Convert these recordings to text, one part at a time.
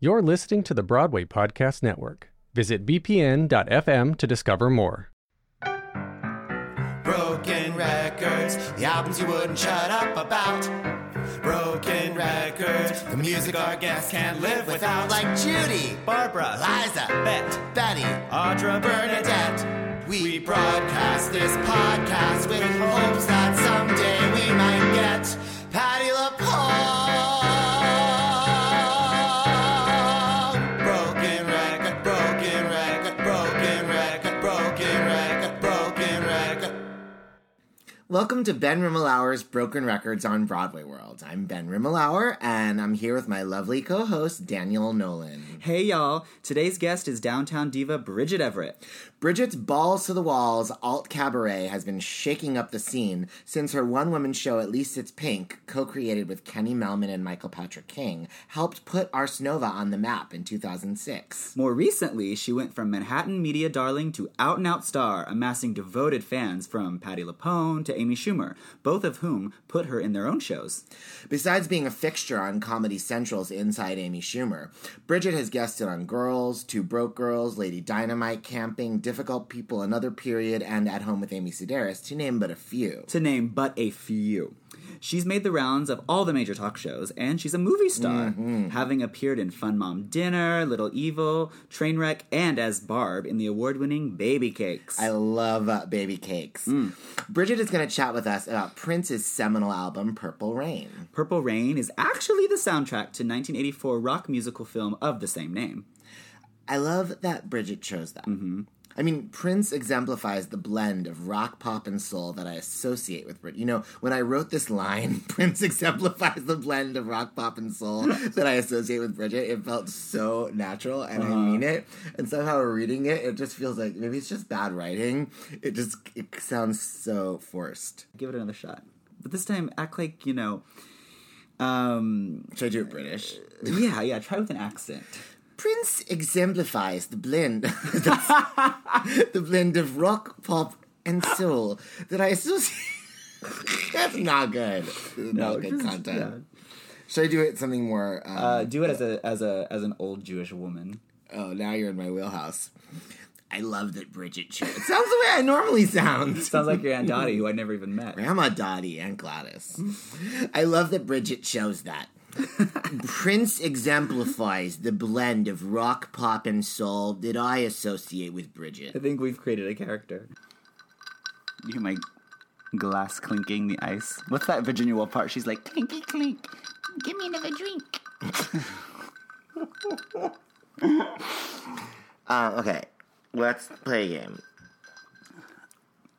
You're listening to the Broadway Podcast Network. Visit bpn.fm to discover more. Broken records, the albums you wouldn't shut up about. Broken records, the music our guests can't live without. Like Judy, Barbara, Liza, Bet, Betty, Audra, Bernadette. We broadcast this podcast with hopes that someday we might get Welcome to Ben Rimalower's Broken Records on Broadway World. I'm Ben Rimmelauer, and I'm here with my lovely co-host Daniel Nolan. Hey y'all, today's guest is downtown diva Bridget Everett. Bridget's Balls to the Walls alt cabaret has been shaking up the scene since her one-woman show At Least It's Pink, co-created with Kenny Mellman and Michael Patrick King, helped put Ars Nova on the map in 2006. More recently, she went from Manhattan media darling to out and out star, amassing devoted fans from Patti LuPone to Amy Schumer, both of whom put her in their own shows. Besides being a fixture on Comedy Central's Inside Amy Schumer, Bridget has guested on Girls, Two Broke Girls, Lady Dynamite, Camping, Difficult People, Another Period, and At Home with Amy Sedaris, to name but a few. To name but a few. She's made the rounds of all the major talk shows, and she's a movie star, mm-hmm. having appeared in Fun Mom Dinner, Little Evil, Trainwreck, and as Barb in the award winning Patti Cakes. I love uh, baby cakes. Mm. Bridget is going to chat with us about Prince's seminal album, Purple Rain. Purple Rain is actually the soundtrack to 1984 rock musical film of the same name. I love that Bridget chose that. Mm-hmm. I mean, Prince exemplifies the blend of rock, pop, and soul that I associate with Bridget. You know, when I wrote this line, Prince exemplifies the blend of rock, pop, and soul that I associate with Bridget, it felt so natural, and I mean it. And somehow reading it, it just feels like maybe it's just bad writing. It just it sounds so forced. Give it another shot. But this time, act like, you know, um, Should I do it British? yeah, yeah, try with an accent. Prince exemplifies the blend, the blend of rock, pop, and soul that I associate. That's not good. not good content. Should I do it something more? Um, Uh, do it as a as a as an old Jewish woman. oh, now you're in my wheelhouse. I love that Bridget chose. It sounds the way I normally sound. Sounds like your Aunt Dottie, who I never even met. Grandma Dottie and Gladys. I love that Bridget chose that. Prince exemplifies the blend of rock, pop, and soul that I associate with Bridget. I think we've created a character. You hear my glass clinking the ice. What's that Virginia Woolf part? She's like, clinky clink. Give me another drink. Uh, okay, let's play a game.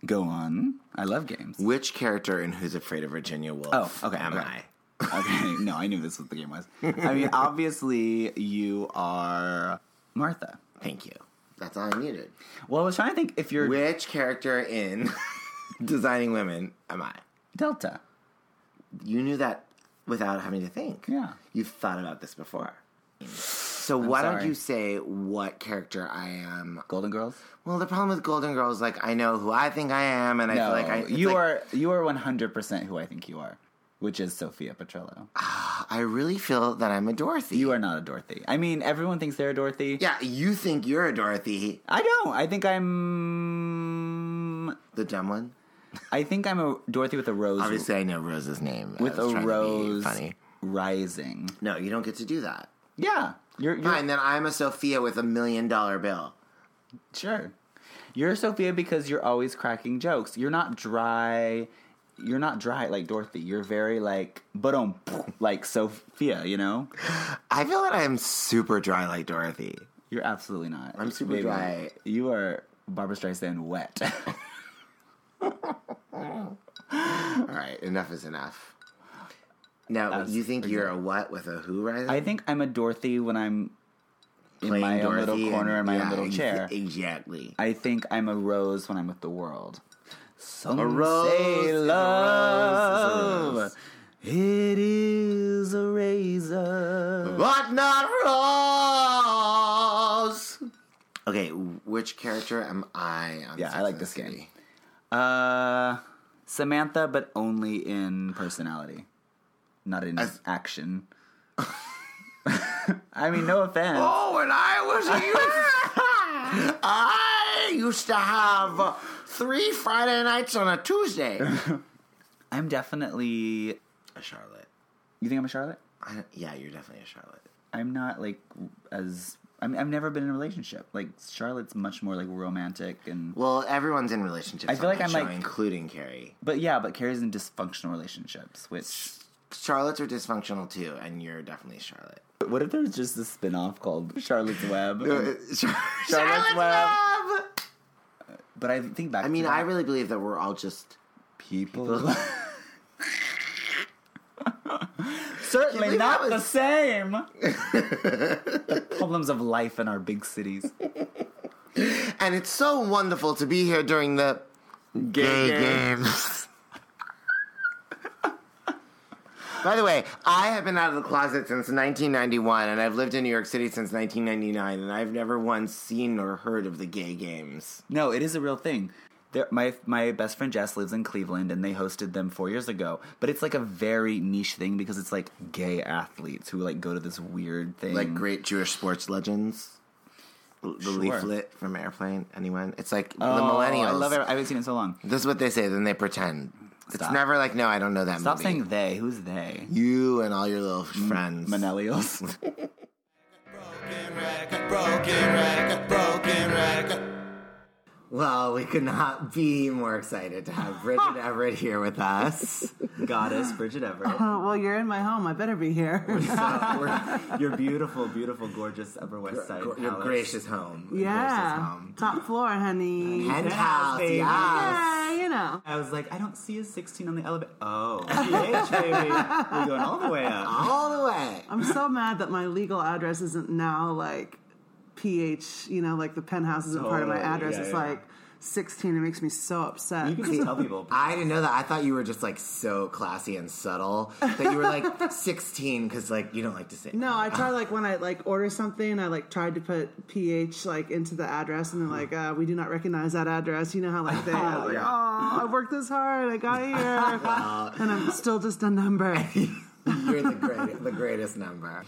Go on. I love games. Which character in Who's Afraid of Virginia Woolf Oh, okay, am okay. I? Okay, no, I knew this was what the game was. I mean, obviously, you are Martha. Thank you. That's all I needed. Well, I was trying to think if you're Which character in Designing Women am I? Delta. You knew that without having to think. Yeah. You've thought about this before. So why don't you say what character I am? Golden Girls? Well, the problem with Golden Girls, like I know who I think I am, and I no, feel like I it's you like- are you are 100% who I think you are, which is Sophia Petrillo. Ah, I really feel that I'm a Dorothy. You are not a Dorothy. I mean, everyone thinks they're a Dorothy. Yeah, you think you're a Dorothy, I don't. I think I'm. the dumb one. I think I'm a Dorothy with a rose. Obviously, I know Rose's name. With a trying to be rose funny. rising. No, you don't get to do that. Yeah, you're, you're Fine, then I'm a Sophia with a million dollar bill. Sure. You're Sophia because you're always cracking jokes. You're not dry. You're not dry like Dorothy. You're very like, but um, like Sophia. You know. I feel that I'm super dry like Dorothy. You're absolutely not. I'm super Baby, dry. You are Barbra Streisand wet. All right, enough is enough. Now, That's you think you're a what with a who rising? I think I'm a Dorothy when I'm in Playing my own little corner and- in my yeah, own little chair. Exactly. I think I'm a rose when I'm with the world. Some A rose say is a rose love. is a rose. It is a razor. But not Rose. Okay, which character am I? On Yeah, I like and the this game. Uh, Samantha, but only in personality, not in As- action. I mean, no offense. Oh, when I was a youth, I used to have uh, three Friday nights on a Tuesday. I'm definitely. A Charlotte. You think I'm a Charlotte? I, yeah, you're definitely a Charlotte. I'm not like as. I mean, I've never been in a relationship. Like Charlotte's much more like romantic and. Well, everyone's in relationships. I feel like I'm, show, like- including Carrie. But yeah, but Carrie's in dysfunctional relationships, which. Charlotte's are dysfunctional too, and you're definitely Charlotte. What if there's just a spin off called Charlotte's Web? Uh, Charlotte's Web. But I think back I mean, to I really believe that we're all just people. Certainly not that the same. the problems of life in our big cities. And it's so wonderful to be here during the gay, game. games. By the way, I have been out of the closet since 1991, and I've lived in New York City since 1999, and I've never once seen or heard of the gay games. No, it is a real thing. There, my my best friend Jess lives in Cleveland, and they hosted them four years ago. But it's like a very niche thing because it's like gay athletes who like go to this weird thing. Like great Jewish sports legends. L- The Sure. leaflet from Airplane. Anyone? It's like Oh, the millennials. I love it. I haven't seen it so long. This is what they say, then they pretend. It's never like, no, I don't know that Stop movie. saying they. Who's they? you and all your little friends. Manelios. Well, we could not be more excited to have Bridget Everett here with us. Goddess Bridget Everett. Oh, well, you're in my home. I better be here. Your beautiful, beautiful, gorgeous Upper West Side Gr- Your gracious home. Your Gracious yeah. home. Top floor, honey. Penthouse, yes. Yeah, you know. I was like, I don't see a 16 on the elevator. Oh, PH, baby. We're going all the way up. All the way. I'm so mad that my legal address isn't now like PH, you know, like the penthouse isn't part of my Totally, address. yeah, it's yeah. like 16. It makes me so upset. You can just tell people. I didn't know that. I thought you were just like so classy and subtle that you were like 16 because like you don't like to say. No, I try like when I like order something, I like tried to put PH like into the address, and they're like, uh, "We do not recognize that address." You know how like they, I was like, "Oh, I worked this hard, I got here, and I'm still just a number." You're the great, the greatest number.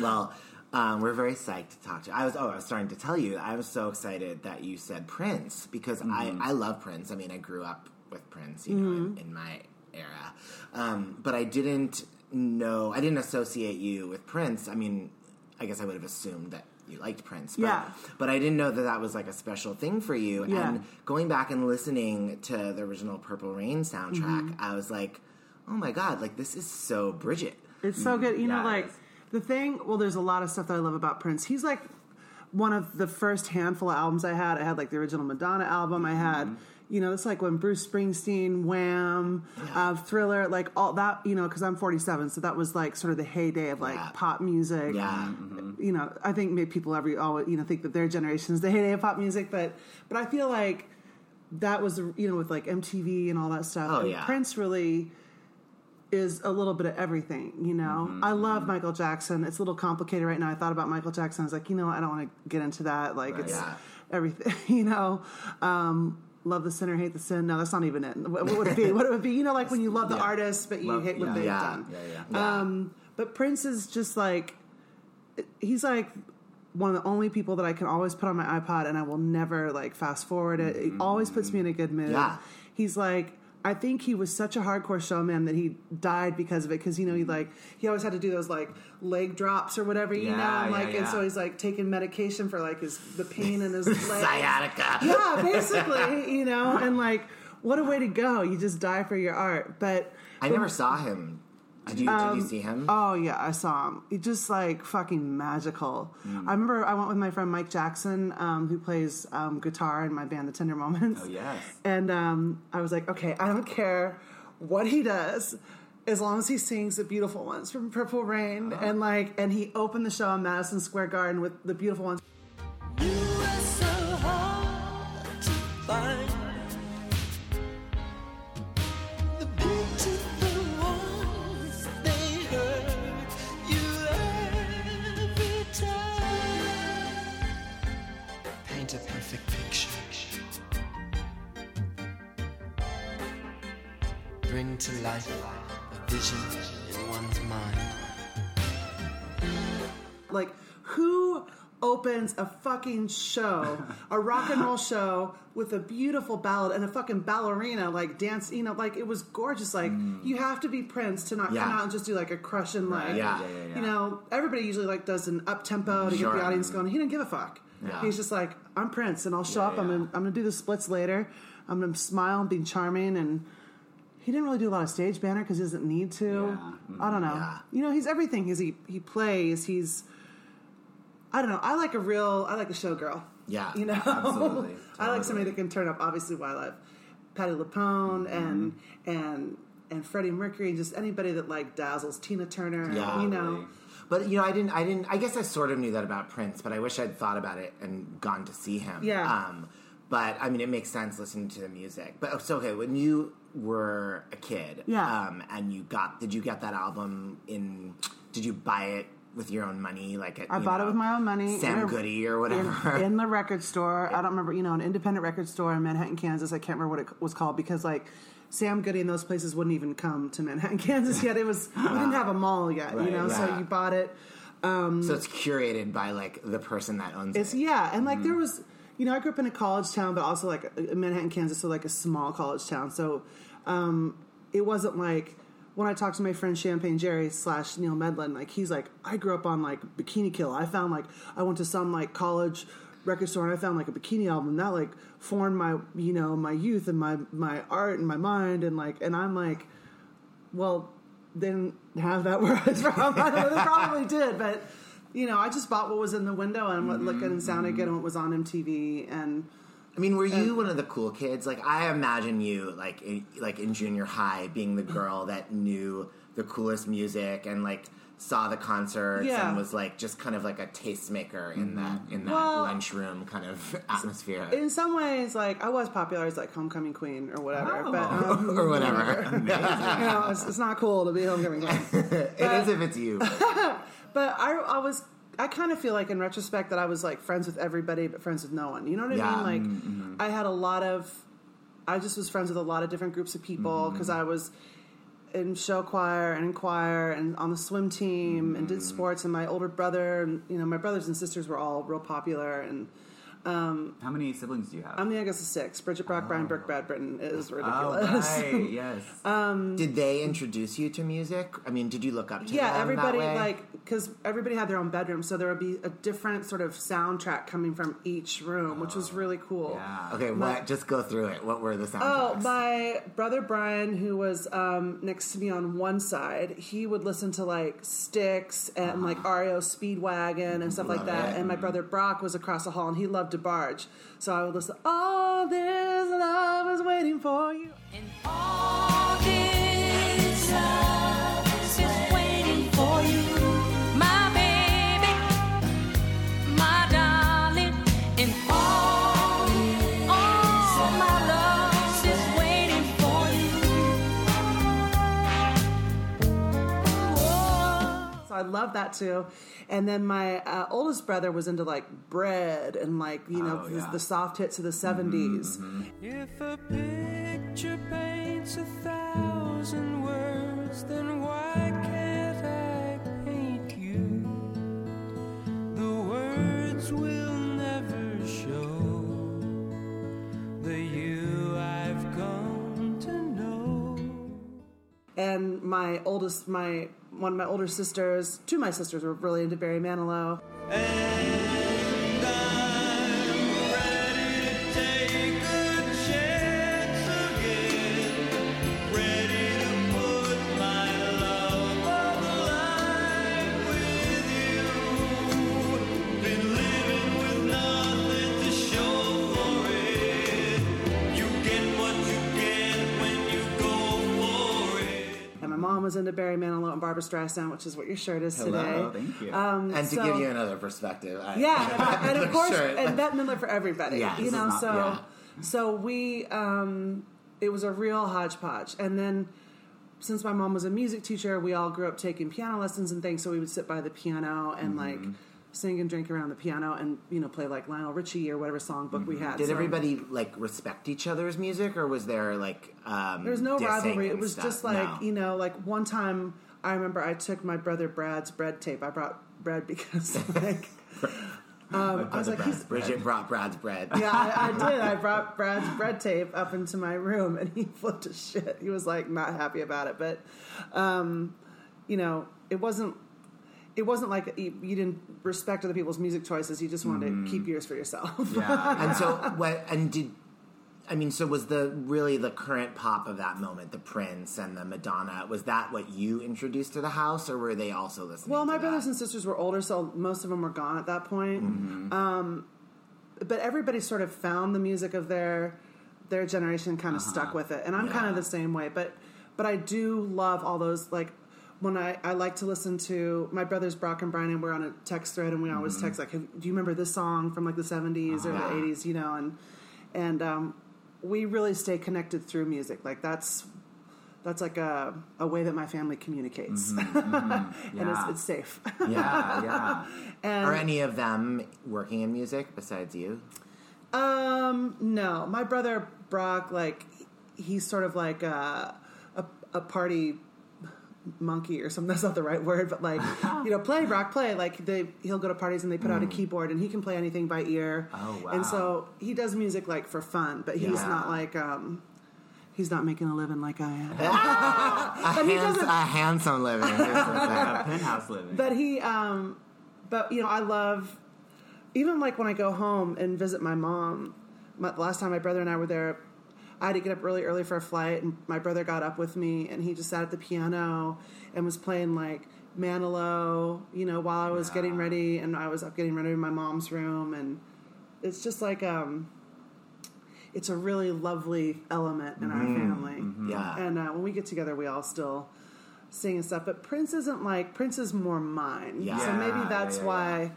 well, um, we're very psyched to talk to you. I was, oh, I was starting to tell you, I was so excited that you said Prince because I, I love Prince. I mean, I grew up with Prince, you know, in, in my era. Um, but I didn't know, I didn't associate you with Prince. I mean, I guess I would have assumed that you liked Prince. But, Yeah. But I didn't know that that was like a special thing for you. Yeah. And going back and listening to the original Purple Rain soundtrack, I was like, oh my god, like this is so Bridget. It's so good. You know, Yeah, like. The thing. Well, there's a lot of stuff that I love about Prince. He's like one of the first handful of albums I had. I had like the original Madonna album. I had. Mm-hmm. You know, it's like when Bruce Springsteen, Wham, uh, Thriller, like all that. You know, because I'm 47, so that was like sort of the heyday of like Yeah. pop music. Yeah. You know, I think maybe people every always you know think that their generation is the heyday of pop music, but but I feel like that was you know with like MTV and all that stuff. Oh, yeah. Prince really is a little bit of everything, you know. Mm-hmm, I love Michael Jackson. It's a little complicated right now. I thought about Michael Jackson. I was like, you know. I don't want to get into that. Like, it's Yeah. everything, you know. Um, love the sinner, hate the sin. No, that's not even it. What, what would it be? What it would be? You know, like when you love the Yeah. artist, but you Love- hate what yeah, they've done. Yeah, yeah. Yeah. Um, but Prince is just like he's like one of the only people that I can always put on my iPod and I will never like fast forward it. It always puts me in a good mood. Yeah. He's like I think he was such a hardcore showman that he died because of it. Because you know he mm-hmm. like he always had to do those like leg drops or whatever, you Yeah, know, and yeah, like and so he's like taking medication for like his the pain in his leg. Sciatica. Yeah, basically, you know, and like what a way to go! You just die for your art, but I never saw him. Did you? did you see him? Oh yeah, I saw him. He just like fucking magical. Mm. I remember I went with my friend Mike Jackson, um, who plays um, guitar in my band, The Tender Moments. Oh, yes. And um, I was like, okay, I don't care what he does. As long as he sings the beautiful ones from Purple Rain, Uh-huh. and like, and he opened the show in Madison Square Garden with the beautiful ones. To life a vision in one's mind. Like, who opens a fucking show, a rock and roll show with a beautiful ballad and a fucking ballerina like dance? You know, like it was gorgeous. Like mm. you have to be Prince to not come out and just do like a crushing like Yeah. Yeah, yeah, yeah. you know. Everybody usually like does an up tempo to get the audience going. He didn't give a fuck. Yeah. He's just like, I'm Prince, and I'll show up. I'm gonna, I'm gonna do the splits later. I'm gonna smile and be charming and. He didn't really do a lot of stage banner because he doesn't need to. Yeah. I don't know. Yeah. You know, he's everything. He's he he plays. He's I don't know. I like a real. I like a showgirl. Yeah. You know, Absolutely. I like somebody that can turn up. Obviously, I Patti LuPone, and Mm-hmm. and and Freddie Mercury. Just anybody that like dazzles. Tina Turner. Yeah. You know. But you know, I didn't. I didn't. I guess I sort of knew that about Prince, but I wish I'd thought about it and gone to see him. Yeah. Um, but I mean, it makes sense listening to the music. But so okay, when you were a kid, Yeah. um, and you got, did you get that album in? Did you buy it with your own money? Like at, I bought it with my own money. Sam a- Goody or whatever. In, in the record store. I don't remember, you know, an independent record store in Manhattan, Kansas. I can't remember what it was called because, like, Sam Goody and those places wouldn't even come to Manhattan, Kansas yet. It was, we didn't have a mall yet, Right, you know, so you bought it. so it's curated by like the person that owns It's, it. yeah. And, like, there was, you know, I grew up in a college town, but also, like, Manhattan, Kansas, so, like, a small college town. So, um, it wasn't like, when I talked to my friend Champagne Jerry slash Neil Medlin, like he's like, I grew up on like Bikini Kill. I found like I went to some like college record store and I found like a bikini album that like formed my you know my youth and my my art and my mind and like and I'm like, well, they didn't have that where I was from. I know, they probably did, but you know, I just bought what was in the window and what looked good and sounded good and what was on MTV and. I mean, were you one of the cool kids? Like, I imagine you, like, in, like in junior high, being the girl that knew the coolest music and like saw the concerts Yeah. and was like just kind of like a tastemaker in that in that Well- lunchroom kind of atmosphere In some ways, like I was popular as like homecoming queen or whatever, Oh. but um, or whatever. you know, it's, it's not cool to be homecoming queen. it is if it's you. But I, I was, I kind of feel like in retrospect that I was like friends with everybody, but friends with no one. You know what I Yeah. mean? Like mm-hmm. I had a lot of, I just was friends with a lot of different groups of people mm-hmm. because I was in show choir and in choir and on the swim team and did mm-hmm. sports. And my older brother, and you know, my brothers and sisters were all real popular and. How many siblings do you have? I'm the youngest of six. Bridget Brock, Brian Burke, Brad Britton is ridiculous. oh, ridiculous. right. Yes. Um, did they introduce you to music? I mean, did you look up to yeah, them everybody that way? like because everybody had their own bedroom, so there would be a different sort of soundtrack coming from each room, which was really oh, cool. yeah. Okay, my- what? Just go through it. What were the soundtracks? Oh, my brother Brian, who was um, next to me on one side, he would listen to like Styx and like ah. REO Speedwagon and stuff like that. it. And my mm-hmm. brother Brock was across the hall and he loved DeBarge. So I would listen, All this love is waiting for you. I love that too. And then my uh, oldest brother was into like bread and like, you know, Oh, the, yeah. Mm-hmm, the soft hits of the 70s. If a picture paints a thousand words, then why can't I paint you? The words will never show the you and my oldest my one of my older sisters two of my sisters were really into barry manilow. And into barry manilow and barbra streisand which is what your shirt is Hello. today Thank you. um, and to so- give you another perspective, I, yeah and of course Sure. and bette midler for everybody Yeah, you know not- so yeah. so we um it was a real hodgepodge and then since my mom was a music teacher we all grew up taking piano lessons and things so we would sit by the piano and like Mm-hmm. Sing and drink around the piano and you know play like lionel richie or whatever songbook we had Mm-hmm. Did So- everybody like respect each other's music, or was there like um, There was no rivalry. It was stuff? just like No. you know, like one time I remember I took my brother Brad's bread tape. I brought bread because like um, I was like, he's, Bridget brought Brad's bread. yeah, I, I did. I brought Brad's bread tape up into my room, and he flipped his shit. He was like not happy about it, but um, you know, it wasn't. It wasn't like you, you didn't respect other people's music choices. You just wanted to keep yours for yourself. Yeah. And so what? And did I mean? So was the really the current pop of that moment, the Prince and the Madonna? Was that what you introduced to the house, or were they also listening? Well, my brothers and sisters were older, so most of them were gone at that point. Mm-hmm. Um, but everybody sort of found the music of their their generation, kind of stuck with it, and I'm kind of the same way. But but I do love all those like. When I, I like to listen to my brothers Brock and Brian and we're on a text thread and we always text like do you remember this song from like the 70s or the 80s you know and and um, we really stay connected through music like that's that's like a, a way that my family communicates and Yeah. it's, it's safe yeah, yeah. and Are any of them working in music besides you? Um, no. My brother Brock, like, he's sort of like a, a, a party monkey or something. That's not the right word, but like, you know, play rock play. Like, they he'll go to parties and they put out a keyboard and he can play anything by ear. Mm. Oh, wow. And so he does music like for fun, but he's Yeah. not like um. He's not making a living like I am. A, But he hands, doesn't- a handsome living. A penthouse living. But he, um, but you know, I love, even like when I go home and visit my mom. My, last time my brother and I were there, I had to get up really early for a flight, and my brother got up with me, and he just sat at the piano and was playing like Manilow, you know, while I was getting ready, and I was up getting ready in my mom's room, and it's just like um, it's a really lovely element in our family. Yeah. And uh, when we get together, we all still sing and stuff. But Prince isn't like Prince is more mine. Yeah. So maybe that's yeah, yeah, why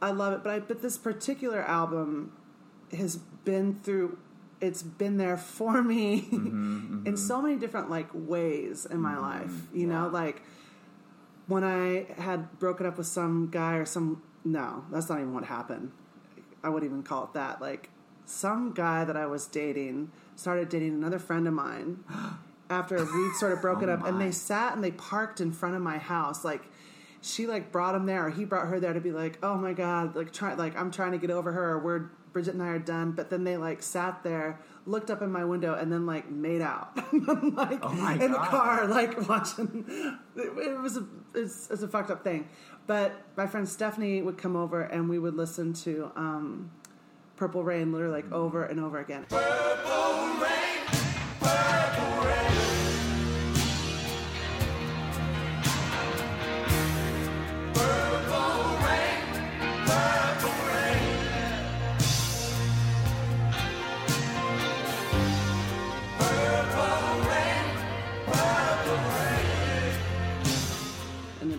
I love it. But I but this particular album has been through. It's been there for me mm-hmm, mm-hmm. in so many different like ways in my mm-hmm, life. You know, like when I had broken up with some guy or some no, that's not even what happened. I wouldn't even call it that. Like some guy that I was dating started dating another friend of mine after we'd sort of broke Oh up and they sat and they parked in front of my house like she like brought him there or he brought her there to be like oh my god like try like i'm trying to get over her or we're bridget and i are done but then they like sat there looked up in my window and then like made out. Like Oh my in the car like watching. It, it was a it's, it's a fucked up thing. But my friend stephanie would come over and we would listen to um purple rain literally like over and over again. And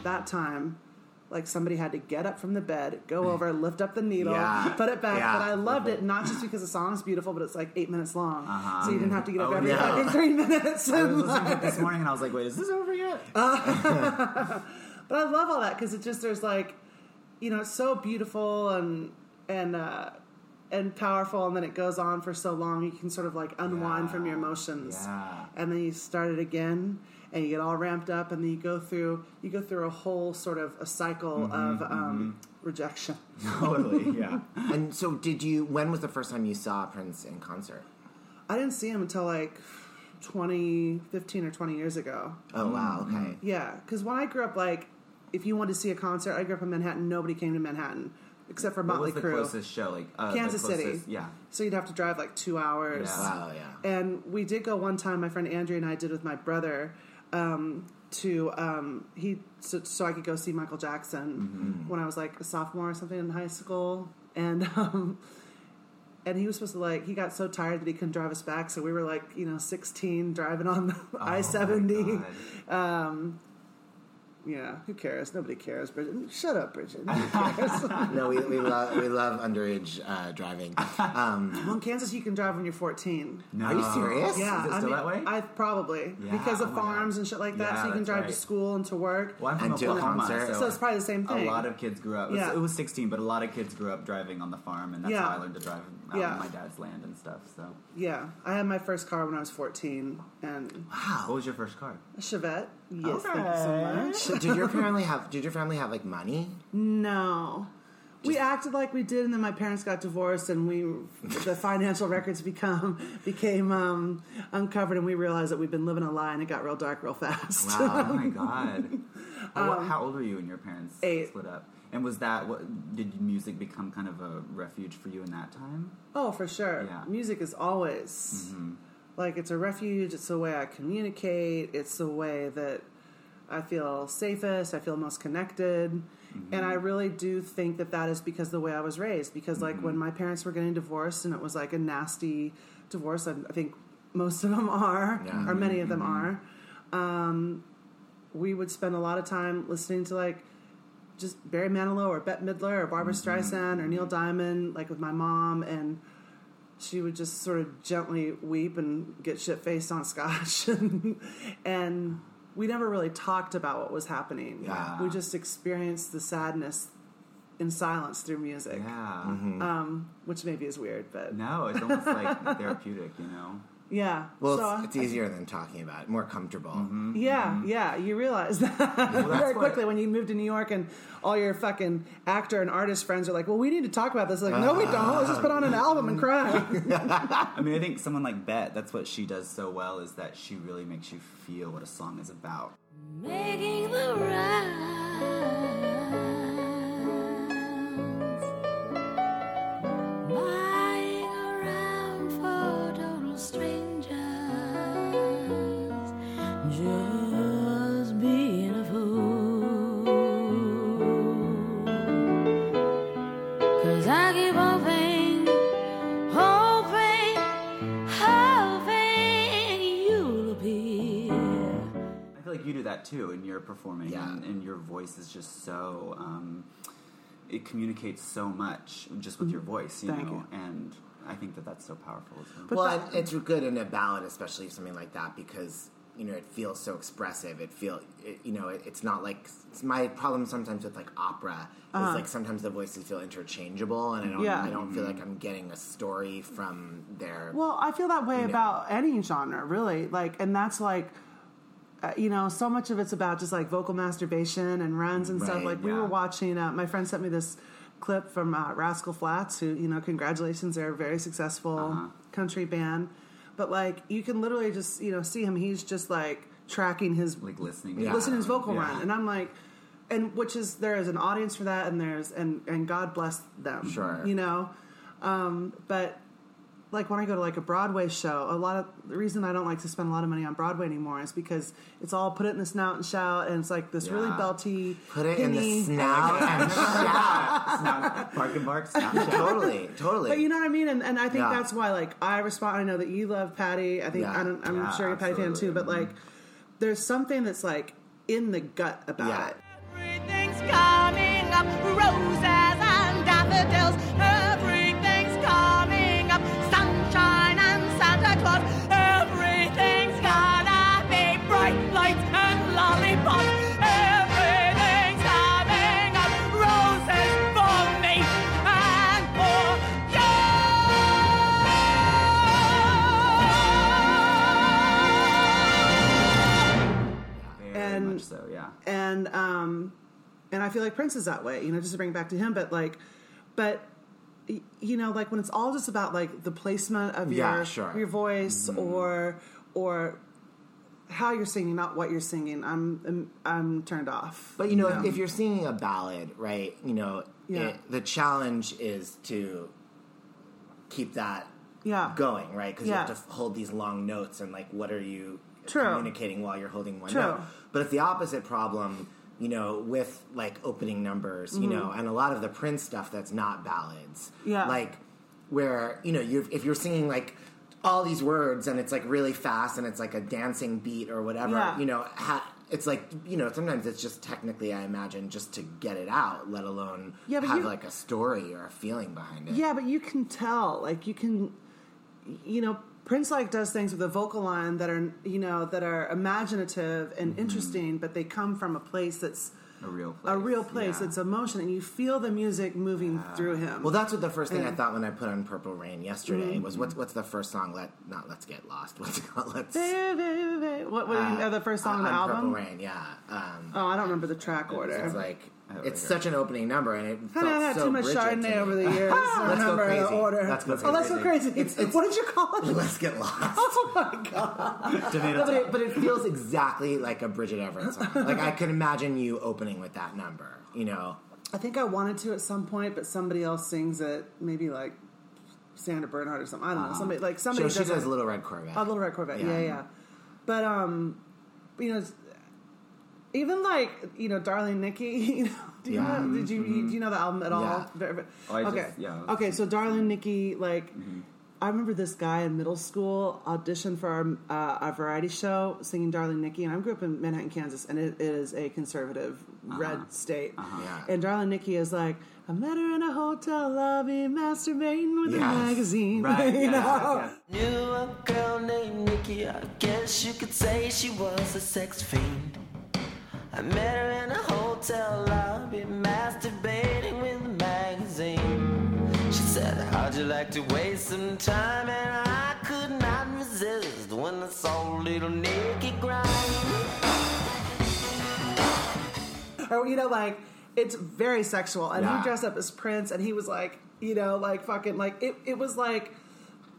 at that time, like somebody had to get up from the bed, go over, lift up the needle, Yeah. put it back. Yeah. But I loved it not just because the song's beautiful, but it's like eight minutes long, so you didn't have to get up Oh, every yeah. fucking three minutes. I was listening to it this morning and I was like, wait, is this over yet? but I love all that because it just there's like, you know, it's so beautiful and and uh, and powerful, and then it goes on for so long. You can sort of like unwind from your emotions, Yeah. and then you start it again, and you get all ramped up, and then you go through you go through a whole sort of a cycle of um, rejection. totally, yeah. and so, did you? When was the first time you saw Prince in concert? I didn't see him until like 20, 15 or 20 years ago. Oh wow, Mm-hmm. okay. Yeah, because when I grew up, like, if you wanted to see a concert, I grew up in Manhattan. Nobody came to Manhattan except for What Motley was the Crue. closest show? Like uh, the Kansas City. Yeah. So you'd have to drive like two hours. Yeah. Wow, yeah. And we did go one time. My friend Andrea and I did with my brother um, to um, he so, so I could go see Michael Jackson when I was like a sophomore or something in high school, and um, and he was supposed to like he got so tired that he couldn't drive us back, so we were like you know sixteen driving on the I seventy. God. Yeah, who cares? Nobody cares, Bridget. Shut up, Bridget. No, we, we love we love underage uh, driving. Um, well, in Kansas, you can drive when you're fourteen. No. Are you serious? Yeah, Is it I still mean, that way? I probably Yeah, because of oh farms and shit like that, Yeah, so you can drive right. to school and to work. Well, I'm from And to a Oklahoma, concert. So it's probably the same thing. A lot of kids grew up. It was, Yeah. it was 16, but a lot of kids grew up driving on the farm, and that's Yeah. how I learned to drive out Yeah. on my dad's land and stuff. So, Yeah, I had my first car when I was 14, and wow. what was your first car? a Chevette, Yes, thank you so much. So did your family have? Did your family have like money? No. We acted like we did, and then my parents got divorced, and we the financial records become became um, uncovered, and we realized that we'd been living a lie, and it got real dark real fast. Oh my god! How, what- how old were you when your parents Um, eight. split up? And was that what did music become kind of a refuge for you in that time? Oh, for sure. Yeah. Music is always like it's a refuge. It's the way I communicate. It's the way that I feel safest. I feel most connected. Mm-hmm. And I really do think that that is because of the way I was raised. Because like when mm-hmm. my parents were getting divorced, and it was like a nasty divorce. I, I think most of them are, Yeah. or many of them are. Um, we would spend a lot of time listening to like just Barry Manilow or Bette Midler or Barbra mm-hmm. Streisand or Neil Diamond, like with my mom, and she would just sort of gently weep and get shit faced on scotch, and, and we never really talked about what was happening. Yeah. We just experienced the sadness in silence through music, Yeah. um, which maybe is weird, but No, it's almost like therapeutic, you know. Yeah. Well, So it's, it's easier than talking about it. More comfortable. Mm-hmm, yeah, mm-hmm. yeah, you realize that very what- quickly when you move to New York and all your fucking actor and artist friends are like, "Well, we need to talk about this." Like, no, we don't. Let's just put on an album and cry. I mean, I think someone like Bet, that's what she does so well is that she really makes you feel what a song is about. Making the rounds, like you do that too in your performing, Yeah. and, and your voice is just so. Um, it communicates so much just with your voice, you Thank know, you. and I think that that's so powerful as well. well, and it's good in a ballad, especially something like that, because you know it feels so expressive. It feel, it, you know, it, it's not like it's my problem sometimes with like opera is like sometimes the voices feel interchangeable, and I don't, Uh-huh. Yeah. I don't feel like I'm getting a story from their. Well, I feel that way know. about any genre, really. Like, and that's like, uh, you know, so much of it's about just like vocal masturbation and runs and stuff. Right, Like, we were watching. Uh, my friend sent me this clip from uh, Rascal Flatts, who, you know, congratulations, they're a very successful Uh-huh. country band. But like, you can literally just, you know, see him. He's just like tracking his like listening, Yeah. listen to his vocal Yeah. run, and I'm like, and which is there is an audience for that, and there's and and God bless them, Sure. you know, um, but like when I go to like a Broadway show, a lot of the reason I don't like to spend a lot of money on Broadway anymore is because it's all put it in the snout and shout, and it's like this really belty, Put it in the snout and shout. Snap, bark and bark, Snapchat. totally, totally. But you know what I mean, and, and I think Yeah. that's why like I respond. I know that you love Patti. I think Yeah. I don't, I'm Yeah, sure you're a Patty fan too. But like, there's something that's like in the gut about Yeah. it. Everything's coming up, roses and daffodils. And I feel like Prince is that way, you know, just to bring it back to him, but like but you know, like when it's all just about like the placement of Yeah, your sure. your voice mm-hmm. or or how you're singing, not what you're singing, I'm I'm, I'm turned off. But you know, if, if you're singing a ballad, right? You know, Yeah. it, the challenge is to keep that yeah, going, right? Because you have to hold these long notes, and like, what are you True. communicating while you're holding one True. note? But it's the opposite problem, you know, with like opening numbers, you know, and a lot of the Prince stuff that's not ballads, Mm-hmm. Yeah. like where you know, you if you're singing like all these words and it's like really fast and it's like a dancing beat or whatever, Yeah. you know, ha- it's like you know sometimes it's just technically I imagine just to get it out, let alone Yeah, have you- like a story or a feeling behind it. Yeah, but you can tell, like you can, you know, Prince like does things with a vocal line that are, you know, that are imaginative Mm-hmm. and interesting, but they come from a place that's A real place. a real place. yeah. It's emotion, and you feel the music moving through him. Well, that's what the first thing I Yeah. Mm-hmm. thought when I put on Purple Rain yesterday was what's what's the first song? Let not Let's Get Lost. What's it called? Let's. What, what do you, uh, the first song on the album? Purple Rain, yeah. Um, Oh, I don't remember the track order. it's like it's such an opening number, and it felt I've had so too much Bridget to Chardonnay me. over the years. to Let's go remember the crazy. order. Let's go Oh, let's go crazy. crazy. It's- it's- what did you call it? Let's get lost. Oh my god! Tomato No, but, top. it, but it feels exactly like a Bridget Everett song. Like I could imagine you opening with that number. You know, I think I wanted to at some point, but somebody else sings it. Maybe like Sandra Bernhard or something. I don't know. Somebody like somebody so she does does it. Little Red Corvette. A Little Red Corvette. Yeah. Yeah. yeah, But um, you know, it's- even like you know, Darling Nikki. You know, do you Yeah. know, did you mm-hmm. do you know the album at all? Yeah. Very- very- Oh, I just- okay. yeah. Okay. So Darling Nikki, like. Mm-hmm. I remember this guy in middle school auditioned for our, uh, our variety show singing Darling Nikki, and I grew up in Manhattan, Kansas, and it is a conservative uh-huh. red state. Uh-huh. Yeah. And Darling Nikki is like, I met her in a hotel lobby, masturbating with a magazine. Right, you yeah, know? yeah. Knew a girl named Nikki, I guess you could say she was a sex fiend. I met her in a hotel lobby, masturbating with a magazine. She said, How'd you like to waste some time? And I could not resist when I saw little Nikki grind. or oh, you know, like it's very sexual. And Yeah. he dressed up as Prince, and he was like, you know, like fucking like it. It was like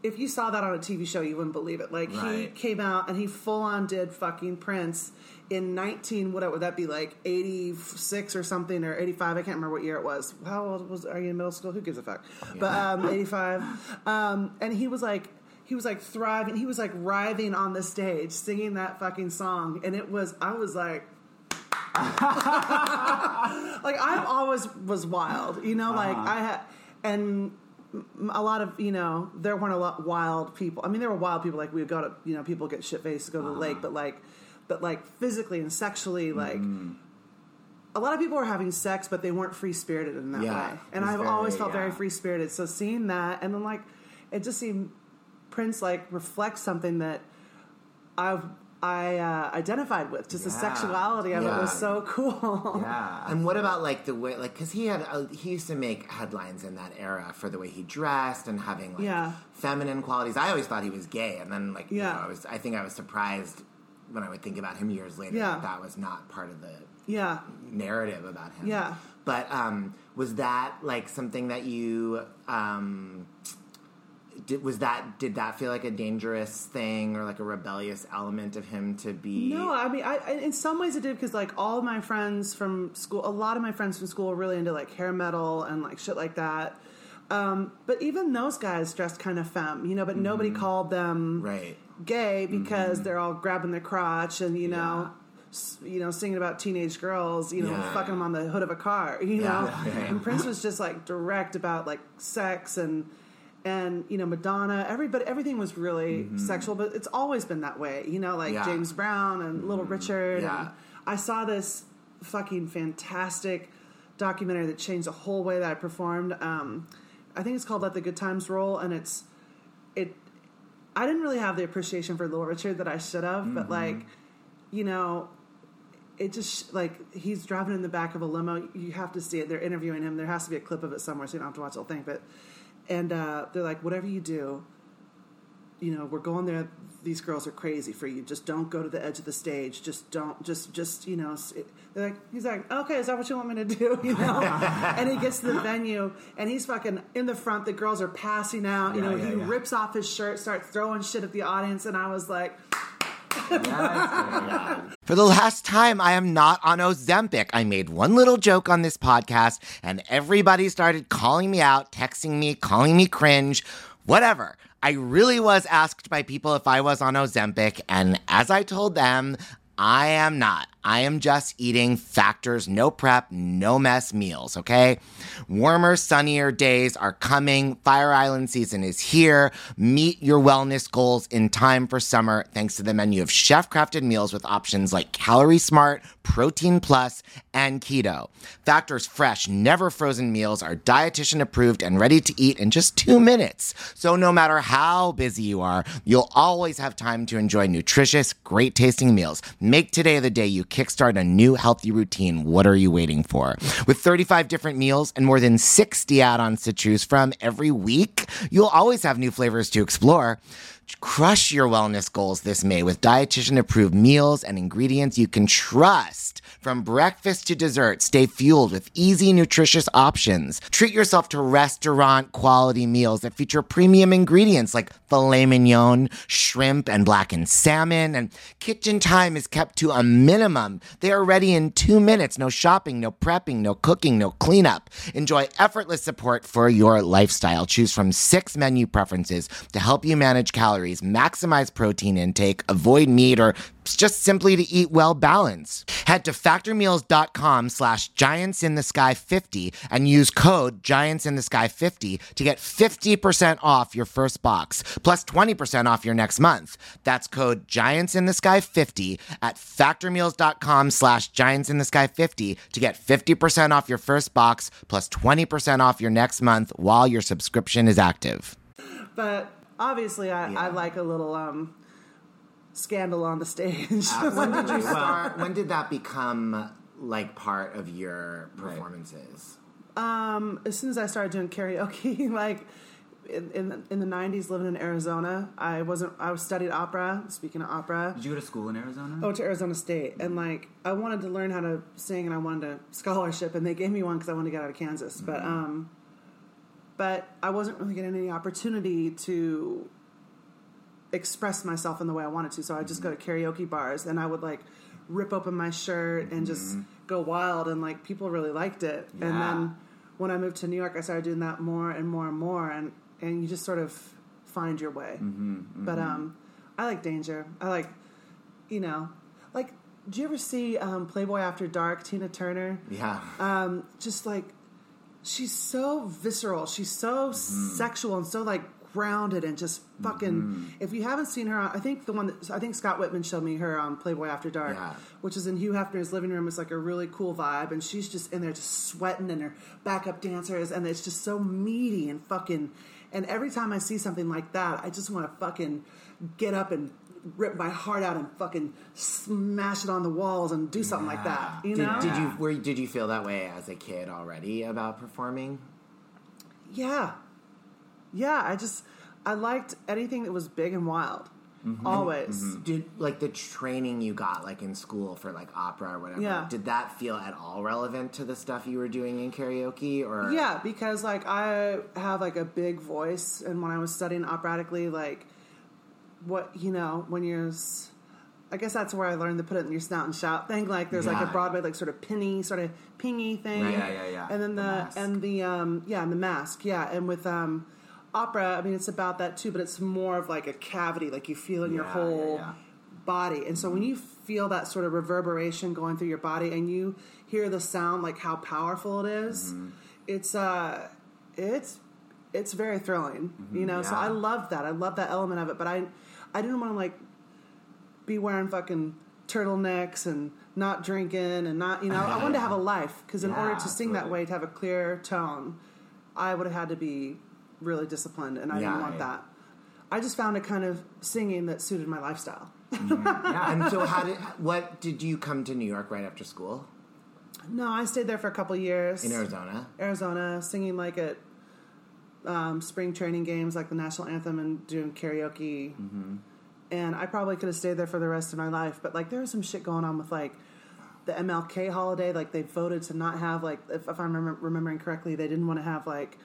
if you saw that on a TV show, you wouldn't believe it. Like he came out and he full on did fucking Prince in nineteen. What would that be like? Eighty six or something or eighty five? I can't remember what year it was. How old was? Are you in middle school? Who gives a fuck? But um, eighty five. Um, and he was like. He was like thriving. He was like writhing on the stage, singing that fucking song, and it was. I was like, like I always was wild, you know. Like I had, and a lot of you know, there weren't a lot wild people. I mean, there were wild people. Like we would go to, you know, people get shit faced to go to the lake, but like, but like physically and sexually, like. A lot of people were having sex, but they weren't free spirited in that Yeah, way. And I've always very- felt very free spirited. So seeing that, and then like, it just seemed Prince like reflects something that I've I uh, identified with. Just the sexuality of it was so cool. Yeah. And what about like the way, like, because he had, uh, he used to make headlines in that era for the way he dressed and having like Yeah. feminine qualities. I always thought he was gay, and then like, you Yeah. know, I was, I think I was surprised when I would think about him years later Yeah. that was not part of the yeah. narrative about him. Yeah. But um, was that like something that you um, did? Was that did that feel like a dangerous thing or like a rebellious element of him to be? No, I mean, I, in some ways it did because like all my friends from school, a lot of my friends from school were really into like hair metal and like shit like that. Um, but even those guys dressed kind of femme, you know. But nobody called them Right. Gay because they're all grabbing their crotch and you know, s- you know, singing about teenage girls, you know, Yeah. fucking them on the hood of a car, you Yeah. know. Yeah, yeah. And Prince was just like direct about like sex and and you know Madonna. Everybody, everything was really sexual, but it's always been that way, you know. Like Mm-hmm. Yeah. James Brown and Little Richard. Yeah. And I saw this fucking fantastic documentary that changed the whole way that I performed. Um, I think it's called "Let the Good Times Roll," and it's it. I didn't really have the appreciation for Little Richard that I should have, but like, you know, it just like he's driving in the back of a limo. You have to see it. They're interviewing him. There has to be a clip of it somewhere, so you don't have to watch the whole thing. But and uh, they're like, whatever you do, you know, we're going there. These girls are crazy for you. Just don't go to the edge of the stage. Just don't. Just just you know. They're like, he's like, okay, is that what you want me to do? You know. and he gets to the venue, and he's fucking in the front. The girls are passing out. You know, yeah, he yeah. rips off his shirt, starts throwing shit at the audience, and I was like. For the last time, I am not on Ozempic. I made one little joke on this podcast, and everybody started calling me out, texting me, calling me cringe, whatever. I really was asked by people if I was on Ozempic, and as I told them, I am not. I am just eating factors, no prep, no mess meals, okay? Warmer, sunnier days are coming. Fire Island season is here. Meet your wellness goals in time for summer thanks to the menu of chef crafted meals with options like Calorie Smart, Protein Plus, and Keto. Factor's fresh, never frozen meals are dietitian approved and ready to eat in just two minutes. So no matter how busy you are, you'll always have time to enjoy nutritious, great tasting meals. Make today the day you kickstart a new healthy routine, what are you waiting for? With 35 different meals and more than 60 add ons to choose from every week, you'll always have new flavors to explore. Crush your wellness goals this May with dietitian approved meals and ingredients you can trust. From breakfast to dessert, stay fueled with easy, nutritious options. Treat yourself to restaurant quality meals that feature premium ingredients like filet mignon, shrimp, and blackened salmon. And kitchen time is kept to a minimum. They are ready in two minutes. No shopping, no prepping, no cooking, no cleanup. Enjoy effortless support for your lifestyle. Choose from six menu preferences to help you manage calories, maximize protein intake, avoid meat, or just simply to eat well balanced. Head to factormeals.com slash giants in the sky 50 and use code giants in the sky 50 to get 50% off your first box plus 20% off your next month. That's code giants in the sky 50 at factormeals.com slash giants in the sky 50 to get 50% off your first box plus 20% off your next month while your subscription is active. But obviously, I, I like a little um, scandal on the stage. when did you start? When did that become like part of your performances? um, as soon as I started doing karaoke, like in, in in the '90s, living in Arizona, I wasn't. I was studied opera. Speaking of opera, Did you go to school in Arizona? I went to Arizona State, and like I wanted to learn how to sing, and I wanted a scholarship, and they gave me one because I wanted to get out of Kansas. But um, but I wasn't really getting any opportunity to express myself in the way I wanted to. So I would just go to karaoke bars, and I would like rip open my shirt and just go wild, and like people really liked it. And then when I moved to New York, I started doing that more and more and more, and and you just sort of find your way. But um, I like danger. I like, you know, like. Do you ever see um, Playboy After Dark? Tina Turner Yeah. um, just like she's so visceral she's so sexual and so like grounded and just fucking mm-hmm. if you haven't seen her on, i think the one that i think Scott Wittman showed me her on playboy after dark Yeah. which is in hugh hefner's living room it's like a really cool vibe and she's just in there just sweating and her backup dancers and it's just so meaty and fucking and every time i see something like that i just want to fucking get up and rip my heart out and fucking smash it on the walls and do something like that you Did, know did you were did you feel that way as a kid already about performing? Yeah. Yeah, I just I liked anything that was big and wild. Mm-hmm. Always. Did like the training you got like in school for like opera or whatever? Yeah. Did that feel at all relevant to the stuff you were doing in karaoke or Yeah, because like I have like a big voice and when I was studying operatically like what you know, when you're I guess that's where I learned to put it in your snout and shout thing. Like there's like a Broadway like sort of pinny, sort of pingy thing. Right. Yeah, yeah, yeah. And then The the, and the um yeah, and the mask. Yeah, and with um opera, I mean it's about that too, but it's more of like a cavity, like you feel in your whole yeah, yeah. body. And so when you feel that sort of reverberation going through your body and you hear the sound like how powerful it is, Mm-hmm. it's uh it's it's very thrilling. You know, so Mm-hmm. I love that. I love that element of it, but I I didn't want to like be wearing fucking turtlenecks and not drinking and not you know I wanted to have a life because in order to sing that way to have a clear tone I would have had to be really disciplined and I Yeah, didn't want yeah. that. I just found a kind of singing that suited my lifestyle. Yeah. And so how did what did you come to New York right after school? No I stayed there for a couple years. In Arizona? Arizona singing like at um, spring training games like the national anthem and doing karaoke. And I probably could have stayed there for the rest of my life but like there was some shit going on with like the MLK holiday. Like they voted to not have like if, if I'm remem- remembering correctly they didn't want to have like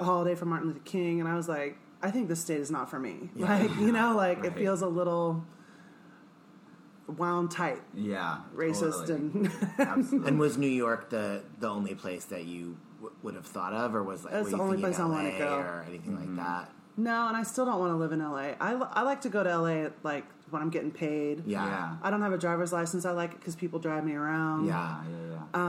a holiday for Martin Luther King and I was like I think this state is not for me like you know like it feels a little wound tight Yeah. racist totally. and Absolutely. And was New York the the only place that you w- would have thought of, or was like That's the only thinking place I wanna go. or anything Mm-hmm. like that? No, and I still don't want to live in LA. I, I like to go to LA like when I'm getting paid. Yeah, Yeah. I don't have a driver's license. I like it because people drive me around. yeah. Yeah, yeah, yeah.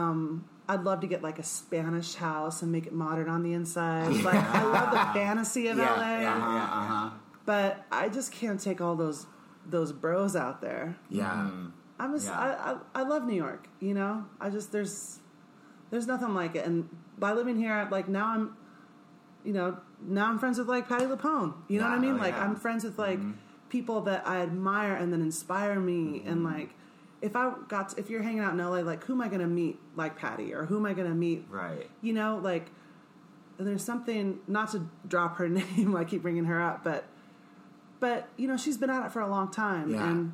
I'd love to get like a Spanish house and make it modern on the inside. Like I love the fantasy of Yeah, LA, yeah. uh huh. but I just can't take all those those bros out there. Yeah. Mm-hmm. I'm just Yeah. I, I I love New York. You know, I just there's there's nothing like it. And by living here, like now I'm, you know, now I'm friends with like Patti LuPone. You know what I Yeah, mean? oh, like yeah. I'm friends with like mm-hmm. people that I admire and then inspire me, and mm-hmm. like if I got if you're hanging out in LA, like who am I going to meet like Patti or who am I going to meet? Right. You know, like there's something not to drop her name. I keep bringing her up, but but you know she's been at it for a long time, Yeah. and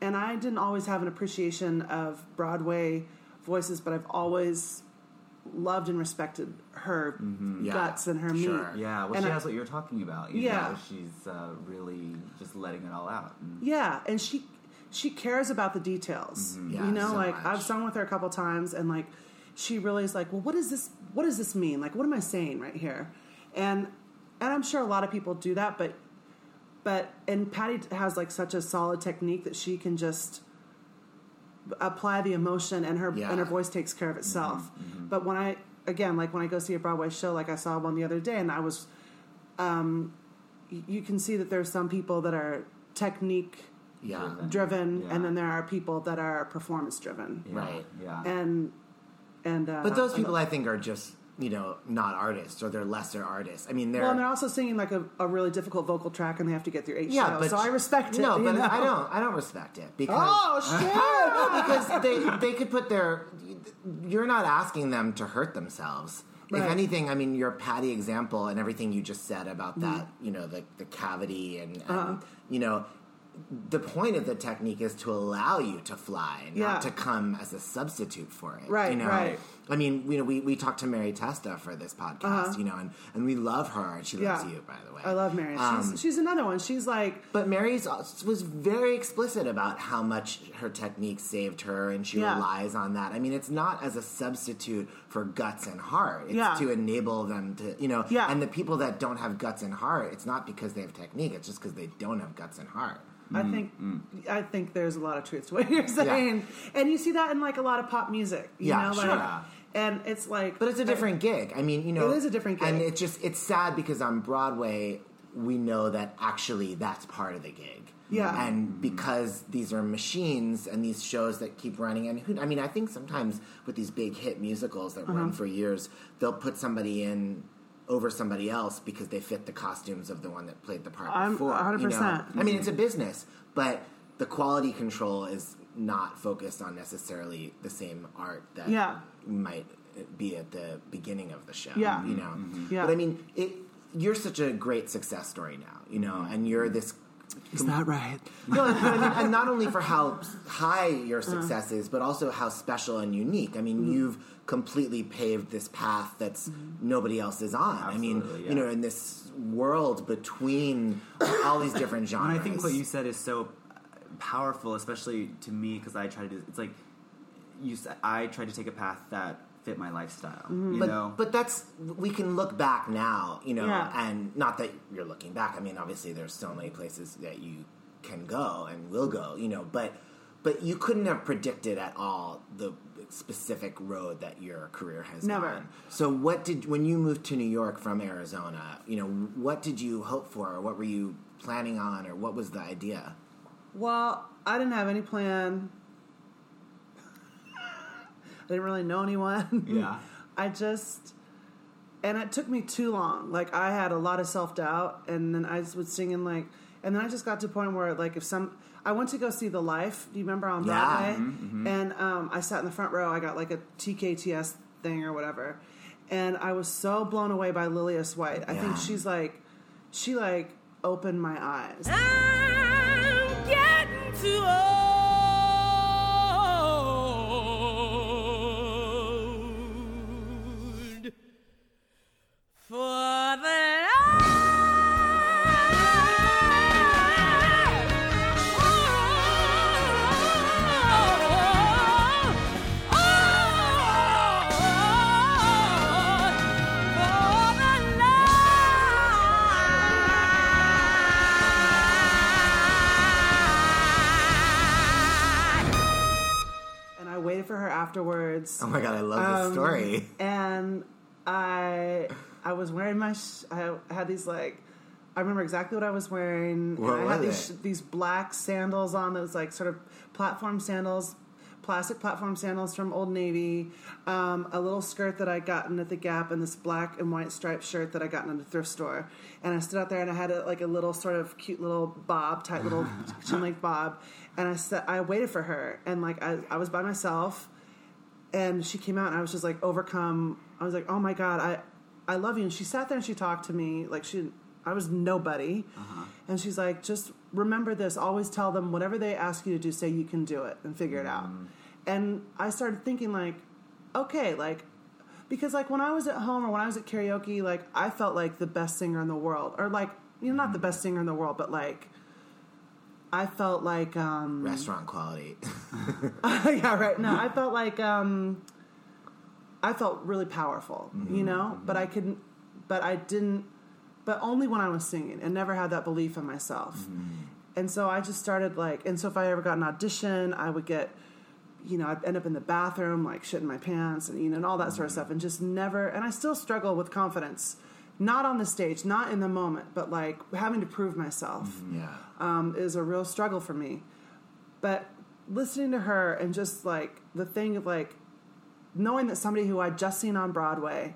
and I didn't always have an appreciation of Broadway voices, but I've always loved and respected her Mm-hmm. Yeah, guts and her sure. meat. Yeah, well, And she I- has what you're talking about. You Yeah. know, she's uh, really just letting it all out. And Yeah, and she she cares about the details. Mm-hmm. Yeah, you know, so like much. I've sung with her a couple times, and like she really is like, well, what does this what does this mean? Like, what am I saying right here? And and I'm sure a lot of people do that, but but and Patti has like such a solid technique that she can just apply the emotion and her Yeah. and her voice takes care of itself. But when I again like when I go see a Broadway show, like I saw one the other day, and I was, um, y- you can see that there's some people that are technique Yeah. driven, Yeah. and then there are people that are performance driven, yeah, Right. Yeah. and and uh, But those people, I think, are just you know not artists or they're lesser artists. I mean, they're well, and they're also singing like a, a really difficult vocal track, and they have to get through eight yeah, shows. but so I respect it. No, but know? I don't. I don't respect it because Oh shit! because they they could put their. You're not asking them to hurt themselves. If anything, I mean, your Patti example and everything you just said about Mm-hmm. that, you know, the the cavity and, and Uh-huh. you know, the point of the technique is to allow you to fly, not Yeah. to come as a substitute for it. Right, You know? right. I mean, you know, we, we talked to Mary Testa for this podcast, you know, and, and we love her, and she loves Uh-huh. Yeah. you, by the way. I love Mary. Um, she's, she's another one. She's like but Mary's was very explicit about how much her technique saved her, and she Yeah. relies on that. I mean, it's not as a substitute for guts and heart. It's Yeah. to enable them to, you know. Yeah. And the people that don't have guts and heart, it's not because they have technique. It's just because they don't have guts and heart. I think I think there's a lot of truth to what you're saying, and you see that in like a lot of pop music. You Yeah, know, like, sure. And it's like, But it's a different gig. I mean, you know, It is a different gig. and it's just it's sad because on Broadway we know that actually that's part of the gig. Yeah. and because these are machines and these shows that keep running, and who, I mean, I think sometimes with these big hit musicals that Uh-huh. run for years, they'll put somebody in over somebody else because they fit the costumes of the one that played the part I'm before. you know? 100%. I mean, it's a business, but the quality control is not focused on necessarily the same art that Yeah. might be at the beginning of the show. Yeah. you know. Mm-hmm. Yeah. But I mean, it. You're such a great success story now, you know, mm-hmm. and you're this. Is that right? No, but I mean, and not only for how high your success is, but also how special and unique. I mean, Mm-hmm. you've completely paved this path that's nobody else is on. I mean, Absolutely, you know, in this world between all these different genres. And I think what you said is so powerful, especially to me, because I try to do. It's like you. said I try to take a path that fit my lifestyle. Mm-hmm. You but, know, but that's we can look back now, you know, Yeah. and not that you're looking back. I mean, obviously, there's so many places that you can go and will go, you know, but but you couldn't have predicted at all the specific road that your career has Never. gone. So, what did when you moved to New York from Arizona? You know, what did you hope for, or what were you planning on, or what was the idea? Well, I didn't have any plan. I didn't really know anyone. Yeah. I just, and it took me too long. Like I had a lot of self doubt, and then I was singing like, and then I just got to a point where like if some, I went to go see The Life. Do you remember on Yeah. Broadway? And um, I sat in the front row. I got like a TKTS thing or whatever, and I was so blown away by Lillias White. I think she's like, she like opened my eyes. I'm getting too old afterwards. Oh my god, I love Um, this story. and I I was wearing my sh- I had these like I remember exactly what I was wearing. What and I had these it? these black sandals on those like sort of platform sandals, plastic platform sandals from Old Navy, um, a little skirt that I gotten at the Gap, and this black and white striped shirt that I gotten at a thrift store. And I stood out there and I had a, like a little sort of cute little bob, tight little chin length bob. And I said, I waited for her, and like I, I was by myself, and she came out, and I was just like overcome. I was like, oh my god, I, I love you. And she sat there and she talked to me like she, I was nobody, uh-huh. and she's like, just remember this. Always tell them whatever they ask you to do, say you can do it and figure it out. Mm-hmm. And I started thinking like, okay, like. Because like when I was at home or when I was at karaoke, like I felt like the best singer in the world, or like you know not the mm-hmm. best singer in the world, but like I felt like um Restaurant quality. yeah, right. No, I felt like um, I felt really powerful, you know. But I couldn't. But I didn't. But only when I was singing, and never had that belief in myself. And so I just started like. And so if I ever got an audition, I would get. You know, I'd end up in the bathroom, like shitting my pants, and you know, and all that sort of stuff, and just never. And I still struggle with confidence, not on the stage, not in the moment, but like having to prove myself yeah. um, is a real struggle for me. But listening to her and just like the thing of like knowing that somebody who I'd just seen on Broadway,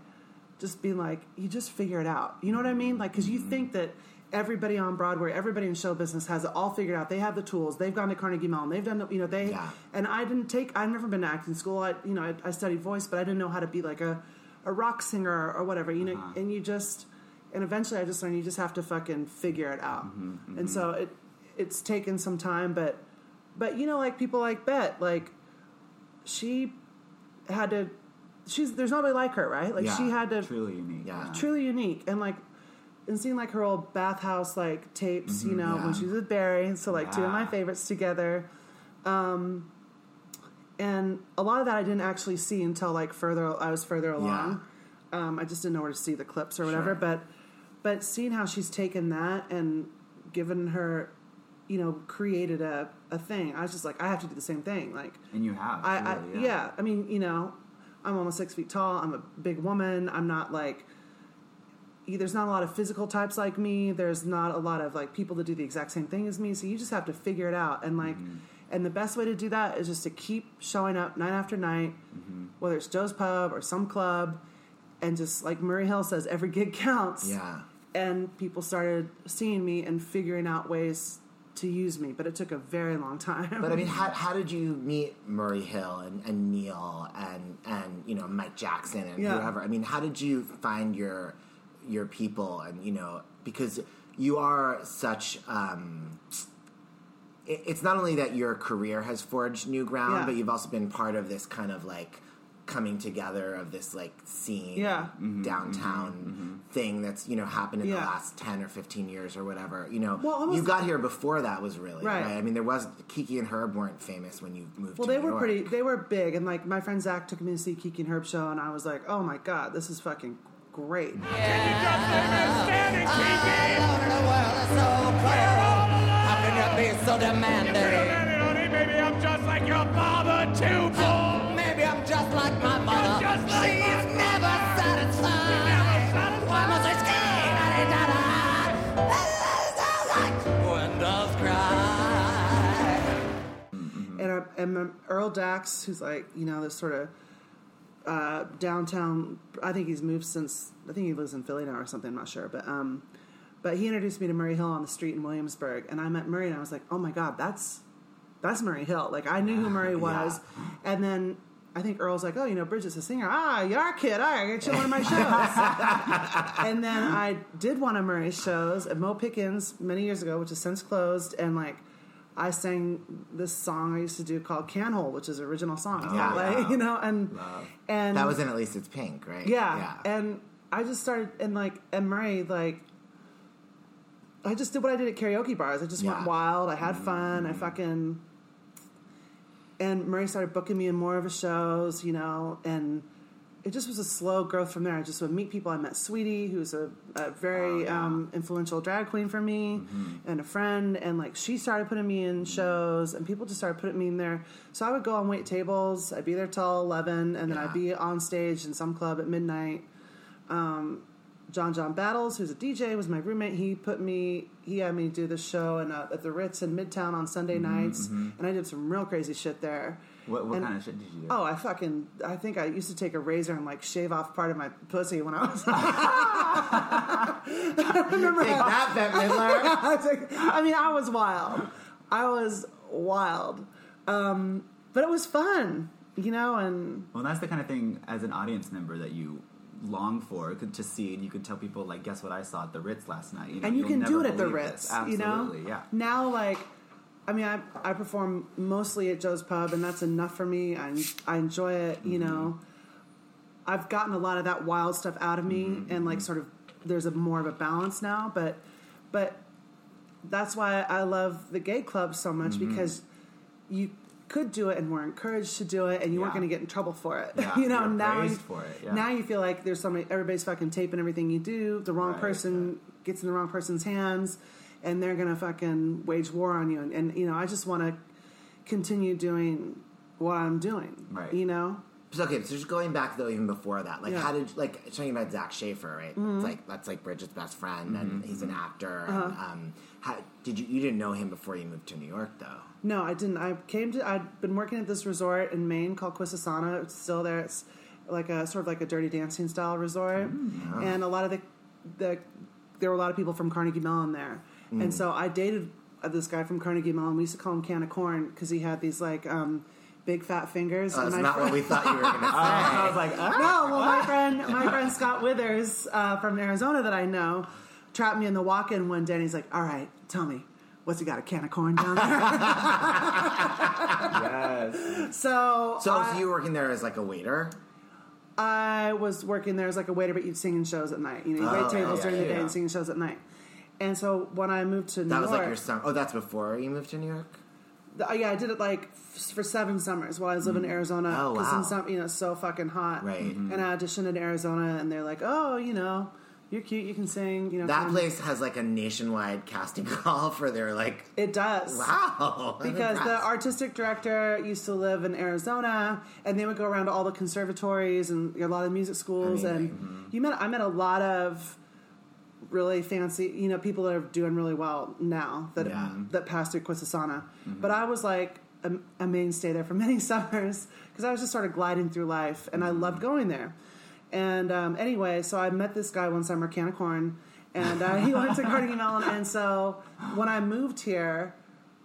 just being like, you just figure it out. You know what I mean? Like, because you think that everybody on Broadway, everybody in show business has it all figured out. They have the tools. They've gone to Carnegie Mellon. They've done, the, you know, they. Yeah. And I didn't take. I've never been to acting school. I, you know, I, I studied voice, but I didn't know how to be like a, a rock singer or whatever. You know, uh-huh. and you just. And eventually, I just learned you just have to fucking figure it out. Mm-hmm, mm-hmm. And so it, it's taken some time, but, but you know, like people like Bette, like, she had to. She's there's nobody like her, right? Like Yeah, she had to Truly unique. Yeah. truly unique and like and seeing like her old bathhouse like tapes you mm-hmm, know when she was with barry so like two of my favorites together um and a lot of that i didn't actually see until like further i was further along um i just didn't know where to see the clips or whatever Sure. but but seeing how she's taken that and given her you know created a, a thing i was just like i have to do the same thing like And you have. I, I truly, yeah. I mean, you know, I'm almost six feet tall. I'm a big woman. I'm not like. There's not a lot of physical types like me. There's not a lot of like people that do the exact same thing as me. So you just have to figure it out. And like, Mm-hmm. And the best way to do that is just to keep showing up night after night, Mm-hmm. whether it's Joe's Pub or some club, and just like Murray Hill says, every gig counts. Yeah. And people started seeing me and figuring out ways to use me, but it took a very long time. But I mean, how, how did you meet Murray Hill and, and Neil and and you know Mike Jackson and Yeah. whoever? I mean, how did you find your your people and you know because you are such. Um, it's not only that your career has forged new ground, Yeah. but you've also been part of this kind of like coming together of this like scene Yeah. Mm-hmm. downtown mm-hmm. Mm-hmm. thing that's you know happened in the last 10 or 15 years or whatever you know Well, almost- you got here before that was really Right. right. I mean, there was Kiki and Herb weren't famous when you moved. Well, to they New were York. pretty. They were big, and like my friend Zach took me to see Kiki and Herb show, and I was like, "Oh my god, this is fucking great!" How can you be so demanding? Maybe I'm just like your father too, boy. Maybe I'm just like my mother. just like She's my never satisfied. Why must I scream at each other? Windows cry. And, I, and Earl Dax, who's like you know this sort of uh, downtown. I think he's moved since. I think he lives in Philly now or something. I'm not sure, but um, but he introduced me to Murray Hill on the street in Williamsburg, and I met Murray, and I was like, oh my god, that's that's Murray Hill. Like I knew who Murray was, and then. I think Earl's like, oh, you know, Bridget's a singer. Ah, you're a kid. I get you on one of my shows. and then I did one of Murray's shows at Mo Pitkins many years ago, which is since closed. And like, I sang this song I used to do called Canhole, which is an original song. Yeah. like, you know, and and That was in At Least It's Pink, right? Yeah, yeah, and I just started and like and Murray like. I just did what I did at karaoke bars. I just Yeah. went wild. I had fun. I fucking and Murray started booking me in more of his shows, you know, and it just was a slow growth from there. I just would meet people. I met Sweetie, who's a, a very um, influential drag queen for me, and a friend, and like she started putting me in shows, and people just started putting me in there. So I would go on wait tables. I'd be there till eleven, and then I'd be on stage in some club at midnight. Um, John John Battles, who's a DJ, was my roommate. He put me, he had me do this show in, uh, at the Ritz in Midtown on Sunday nights, and I did some real crazy shit there. What, what And- kind of shit did you do? Oh, I fucking! I think I used to take a razor and like shave off part of my pussy when I was. I remember Take that, Bette Midler. I mean, I was wild. I was wild, um, but it was fun, you know. And Well, that's the kind of thing as an audience member that you long for to see, and you could tell people like, "Guess what I saw at the Ritz last night." You know, and you can do it at the Ritz, this. you know. Yeah. Now, like, I mean, I I perform mostly at Joe's Pub, and that's enough for me. I I enjoy it, you Mm-hmm. know. I've gotten a lot of that wild stuff out of me, Mm-hmm, and like, sort of, there's a more of a balance now. But, but that's why I love the gay club so much Mm-hmm. because you could do it and were encouraged to do it, and you weren't going to get in trouble for it. Yeah, you know, you're now you, for it, yeah. now you feel like there's somebody, everybody's fucking taping everything you do. The wrong Right, person gets in the wrong person's hands, and they're gonna fucking wage war on you. And, and you know, I just want to continue doing what I'm doing. Right. You know. So, okay, so just going back though, even before that, like, Yeah. how did like talking about Zach Schaefer, right? It's mm-hmm. like that's like Bridget's best friend, and mm-hmm. he's an mm-hmm. actor. And, uh-huh. um, how did you you didn't know him before you moved to New York, though? No, I didn't. I came to. I'd been working at this resort in Maine called Quisisana. It's still there. It's like a sort of like a Dirty Dancing style resort, and a lot of the the there were a lot of people from Carnegie Mellon there, and so I dated uh, this guy from Carnegie Mellon. We used to call him Can of Corn because he had these like um, big fat fingers. Oh, that's not friend- what we thought you were going to say. I was like, ah. no, well, my friend, my friend Scott Withers uh, from Arizona that I know, trapped me in the walk-in one day, and he's like, "All right, tell me, what's he got a can of corn down there?" yes. so, so, I, so you were working there as like a waiter. I was working there as like a waiter, but you'd singing shows at night. You know, you Oh, wait tables yeah, during the day yeah. and singing shows at night. And so when I moved to New York. That was like your summer. Oh, that's before you moved to New York. the- uh, yeah, I did it like f- for seven summers while I was living in mm. Arizona. Oh, wow. in some, you know, it's so fucking hot. Right. And I auditioned in Arizona, and they're like, "Oh, you know, you're cute, you can sing." You know, That come." place has like a nationwide casting call for their like. It does. Wow. Because the artistic director used to live in Arizona, and they would go around to all the conservatories and a lot of music schools, Amazing. and mm-hmm. you met I met a lot of really fancy, you know, people that are doing really well now that Yeah. that passed through Quisisana. Mm-hmm. But I was like a, a mainstay there for many summers because I was just sort of gliding through life, and I mm-hmm. loved going there. And um, anyway, so I met this guy one summer, Can of Corn, and uh, he went to Carnegie Mellon. And so when I moved here,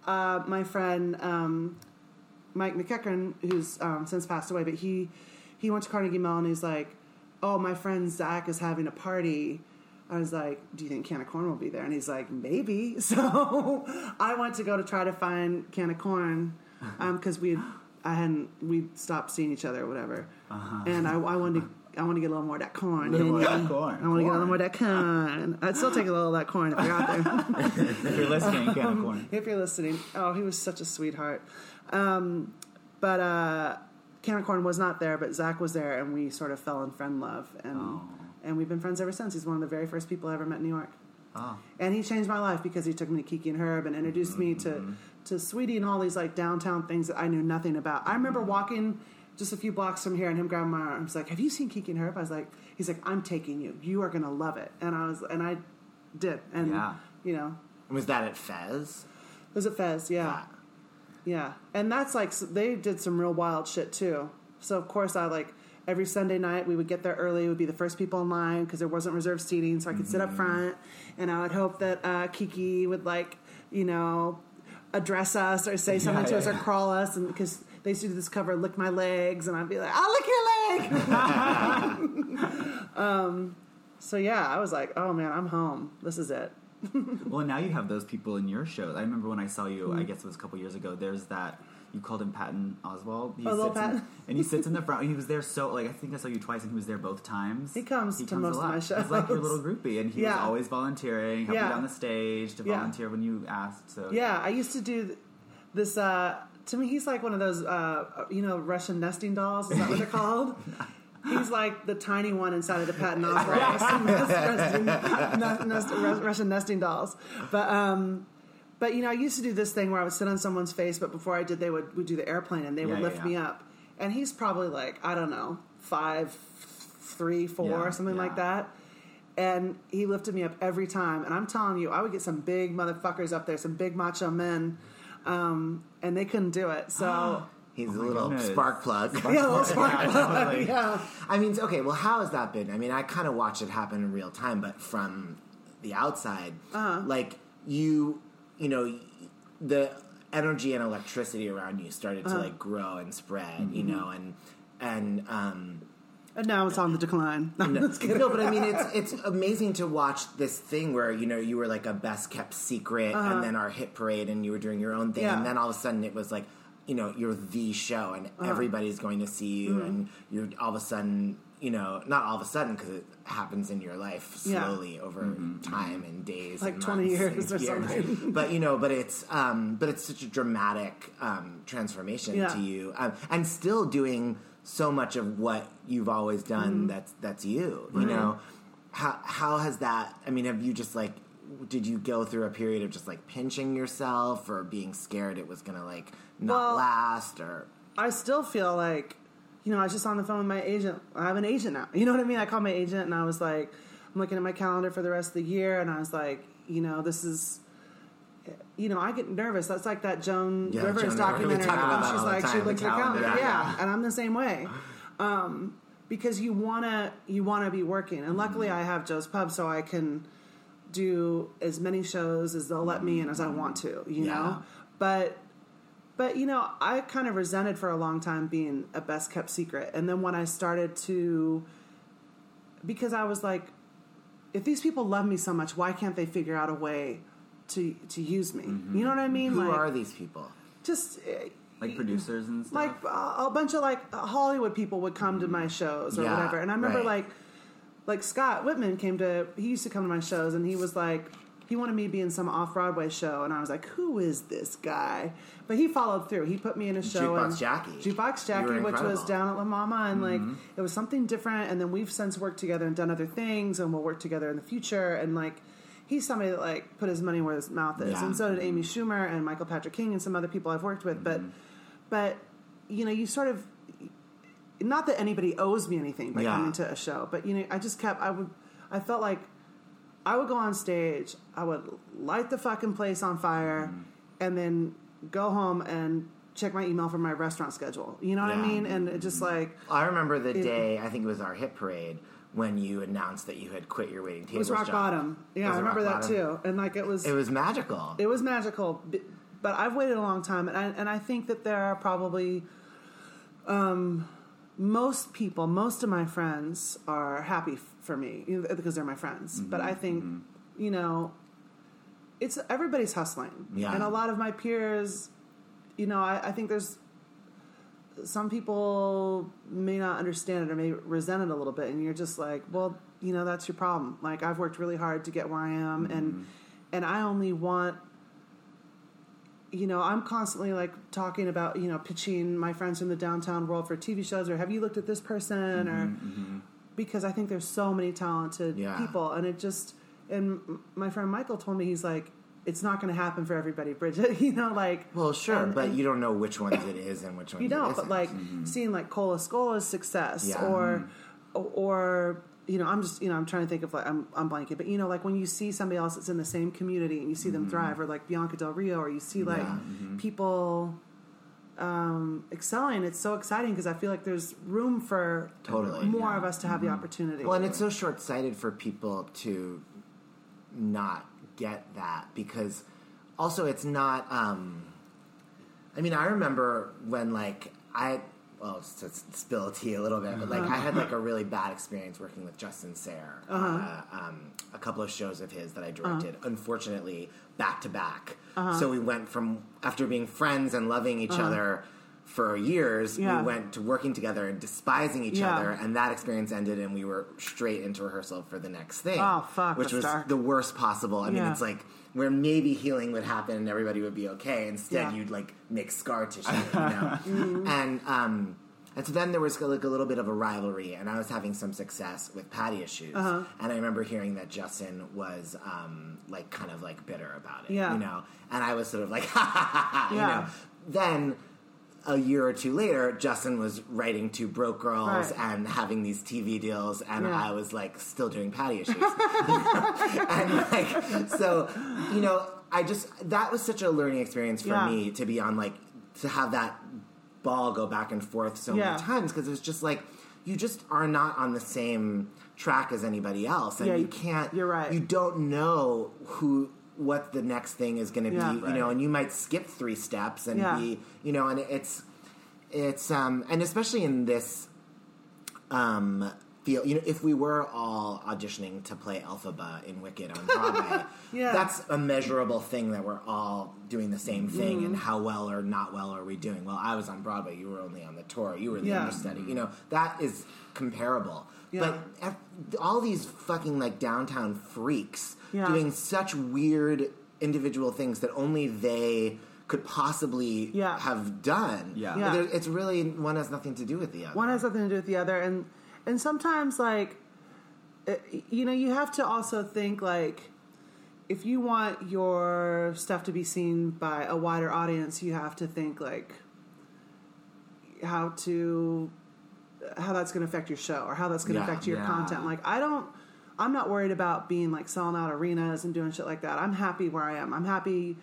uh, my friend um, Mike McEachern, who's um, since passed away, but he he went to Carnegie Mellon. He's like, "Oh, my friend Zach is having a party." I was like, "Do you think Can of Corn will be there?" And he's like, "Maybe." So I went to go to try to find Can of Corn because we I hadn't we stopped seeing each other or whatever, and I, I wanted to. I want to get a little more of that corn. Little more of that corn. I want to get a little more of that corn. I'd still take a little of that corn if you're out there. if you're listening, can of corn. if you're listening. Oh, he was such a sweetheart. Um, but uh, Can of Corn was not there, but Zach was there, and we sort of fell in friend love, and Oh. and we've been friends ever since. He's one of the very first people I ever met in New York, Oh. and he changed my life because he took me to Kiki and Herb and introduced me Mm-hmm. to to Sweetie and all these like downtown things that I knew nothing about. I remember walking. Just a few blocks from here, and him grabbing my arm. He's like, "Have you seen Kiki and Herb?" I was like, "He's like, I'm taking you. You are gonna love it." And I was, and I did, and Yeah. you know, Was that at Fez? was it Fez? Yeah. Yeah, and that's like they did some real wild shit too. So of course I like every Sunday night we would get there early, would be the first people in line because there wasn't reserved seating, so I could sit Mm-hmm. up front, and I would hope that uh, Kiki would like you know address us or say something to yeah, us or yeah. crawl us, and because they used to do this cover, lick my legs, and I'd be like, I'll lick your leg. um, so yeah, I was like, oh man, I'm home. This is it. Well, now you have those people in your shows. I remember when I saw you. Mm-hmm. I guess it was a couple years ago. There's that you called him Patton Oswalt. He Oh, little sits in- Patton. and he sits in the front. He was there so like I think I saw you twice, and he was there both times. He comes he to a most of lot. my He's like your little groupie, and he Yeah. was always volunteering, helping Yeah. down the stage to Yeah. volunteer when you asked. So Yeah, I used to do this. Uh, to me, he's like one of those, uh, you know, Russian nesting dolls. Is that what they're called? He's like the tiny one inside of the Patton Oswalt nesting, nest- Russian nesting dolls. But um, but you know, I used to do this thing where I would sit on someone's face, but before I did, they would would do the airplane and they would Yeah, yeah, lift yeah. me up. And he's probably like I don't know five, three, four, Yeah, something like that and he lifted me up every time. And I'm telling you, I would get some big motherfuckers up there, some big macho men, um, and they couldn't do it. So He's a little goodness. spark plug. Yeah, a little spark plug. yeah. I mean, okay. Well, how has that been? I mean, I kind of watched it happen in real time, but from the outside, Uh-huh. like you, you know, the energy and electricity around you started Uh-huh. to like grow and spread. You Mm-hmm. know, and and um, And now it's on the decline. No, no, no, but I mean, it's it's amazing to watch this thing where you know you were like a best kept secret, and then our hit parade, and you were doing your own thing, Uh-huh. Yeah. and then all of a sudden it was like, you know, you're the show, and Uh-huh. everybody's going to see you, Mm-hmm. and you're all of a sudden, you know, not all of a sudden because it happens in your life Yeah. slowly over time and days, Like and 20 years and or something. but you know, but it's um, but it's such a dramatic um, transformation Yeah. to you, um, and still doing so much of what you've always done. Mm-hmm. That's that's you. You know, how how has that? I mean, have you just like? Did you go through a period of just like pinching yourself or being scared it was gonna like not Well- last or I still feel like, you know, I was just on the phone with my agent. I have an agent now. You know what I mean? I called my agent and I was like, I'm looking at my calendar for the rest of the year, and I was like, you know, this is. You know, I get nervous. That's like that Joan Yeah, Rivers Joan documentary. She's like, she looks at calendar. calendar. Yeah. Yeah. and I'm the same way. Um, because you wanna you wanna be working, and luckily Mm-hmm. I have Joe's Pub, so I can do as many shows as they'll let me in as I want to. You Yeah. know, but but you know, I kind of resented for a long time being a best kept secret, and then when I started to, because I was like, if these people love me so much, why can't they figure out a way to to use me? You know what I mean? who like, are these people? just uh, Like producers and stuff. like uh, a bunch of like Hollywood people would come to my shows or Yeah, whatever, and I remember right. like like Scott Wittman came to he used to come to my shows and he was like he wanted me to be in some off Broadway show and I was like who is this guy? But he followed through. He put me in a show. Jukebox and- Jackie. Jukebox Jackie, which was down at La Mama, and Mm-hmm. like it was something different. And then we've since worked together and done other things, and we'll work together in the future. And like he's somebody that like put his money where his mouth is, Yeah. and so did Amy Schumer and Michael Patrick King and some other people I've worked with. But Mm-hmm. but you know, you sort of not that anybody owes me anything by Yeah. coming to a show, but you know, I just kept I would I felt like I would go on stage, I would light the fucking place on fire, Mm-hmm. and then go home and check my email for my restaurant schedule. You know what I mean? And it just like I remember the It- day I think it was our hit parade when you announced that you had quit your waiting table. it was rock job. bottom. Yeah, I remember that bottom? too. And like it was It was magical. it was magical but i've waited a long time and I, and I think that there are probably um, most people most of my friends are happy for me you know, because they're my friends but Mm-hmm, i think you know it's everybody's hustling Yeah. and a lot of my peers you know I, I think there's some people may not understand it or may resent it a little bit and you're just like well you know that's your problem. Like i've worked really hard to get where i am mm-hmm. and and i only want you know i'm constantly like talking about you know pitching my friends from the downtown world for tv shows or have you looked at this person? or mm-hmm, mm-hmm. because i think there's so many talented Yeah. people and it just and my friend michael told me he's like it's not going to happen for everybody bridget you know like well, sure, and- but and- you don't know which ones it is and which ones you don't, but like mm-hmm. seeing like Cole Escola's success, Yeah. or mm-hmm. or you know, I'm just you know, I'm trying to think of like I'm I'm blanking, but you know, like when you see somebody else that's in the same community and you see them thrive, mm-hmm. or like Bianca Del Rio, or you see like Yeah. people um, excelling, it's so exciting because I feel like there's room for Totally, more yeah. of us to have the opportunity. Well, and it's so short sighted for people to not get that because also it's not. Um, I mean, I remember when like I well to s- spill tea a little bit, but like I had like a really bad experience working with Justin Sayre. uh um, a couple of shows of his that I directed, unfortunately, back to back. So we went from after being friends and loving each other. For years, Yeah. we went to working together and despising each Yeah. other, and that experience ended, and we were straight into rehearsal for the next thing. Oh, fuck, Which was dark. the worst possible. I mean, it's like where maybe healing would happen and everybody would be okay. Instead, Yeah. you'd like make scar tissue, you know. And um, and so then there was like a little bit of a rivalry, and I was having some success with Patti Issues, Uh-huh. and I remember hearing that Justin was um, like kind of like bitter about it, Yeah. you know. And I was sort of like, ha ha ha, ha you Yeah. know. Then. A year or two later, Justin was writing 2 Broke Girls Right. and having these TV deals, and Yeah. I was like still doing Patti Issues. and like so you know i just that was such a learning experience for Yeah. me to be on like to have that ball go back and forth so Yeah. many times because it's just like you just are not on the same track as anybody else, and Yeah, you- can't. you're right. You don't know who what the next thing is going to Yeah. be, you know, and you might skip three steps and Yeah. be, you know, and it's it's um and especially in this um feel you know if we were all auditioning to play Elphaba in Wicked on Broadway Yeah. that's a measurable thing that we're all doing the same thing Mm-hmm. and how well or not well are we doing well I was on Broadway you were only on the tour you were the Yeah. understudy you know that is comparable Yeah. but all these fucking like downtown freaks Yeah. doing such weird individual things that only they could possibly Yeah. have done Yeah. Yeah. There- it's really one has nothing to do with the other one has nothing to do with the other and and sometimes like uh, you know you have to also think like if you want your stuff to be seen by a wider audience you have to think like how to how that's going to affect your show or how that's going to Yeah, affect your yeah. content like i don't i'm not worried about being like selling out arenas and doing shit like that. I'm happy where i am. I'm happy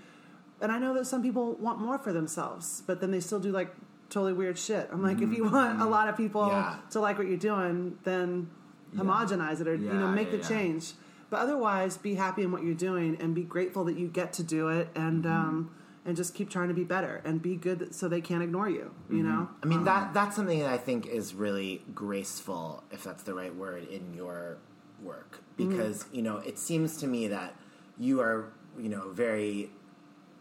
and i know that some people want more for themselves but then they still do like totally weird shit. I'm like if you want a lot of people Yeah. to like what you're doing then homogenize it or you know make yeah, the yeah. change. But otherwise be happy in what you're doing and be grateful that you get to do it and Mm-hmm. um and just keep trying to be better and be good so they can't ignore you you know? I mean that that's something that I think is really graceful, if that's the right word, in your work. Because, you know, it seems to me that you are, you know, very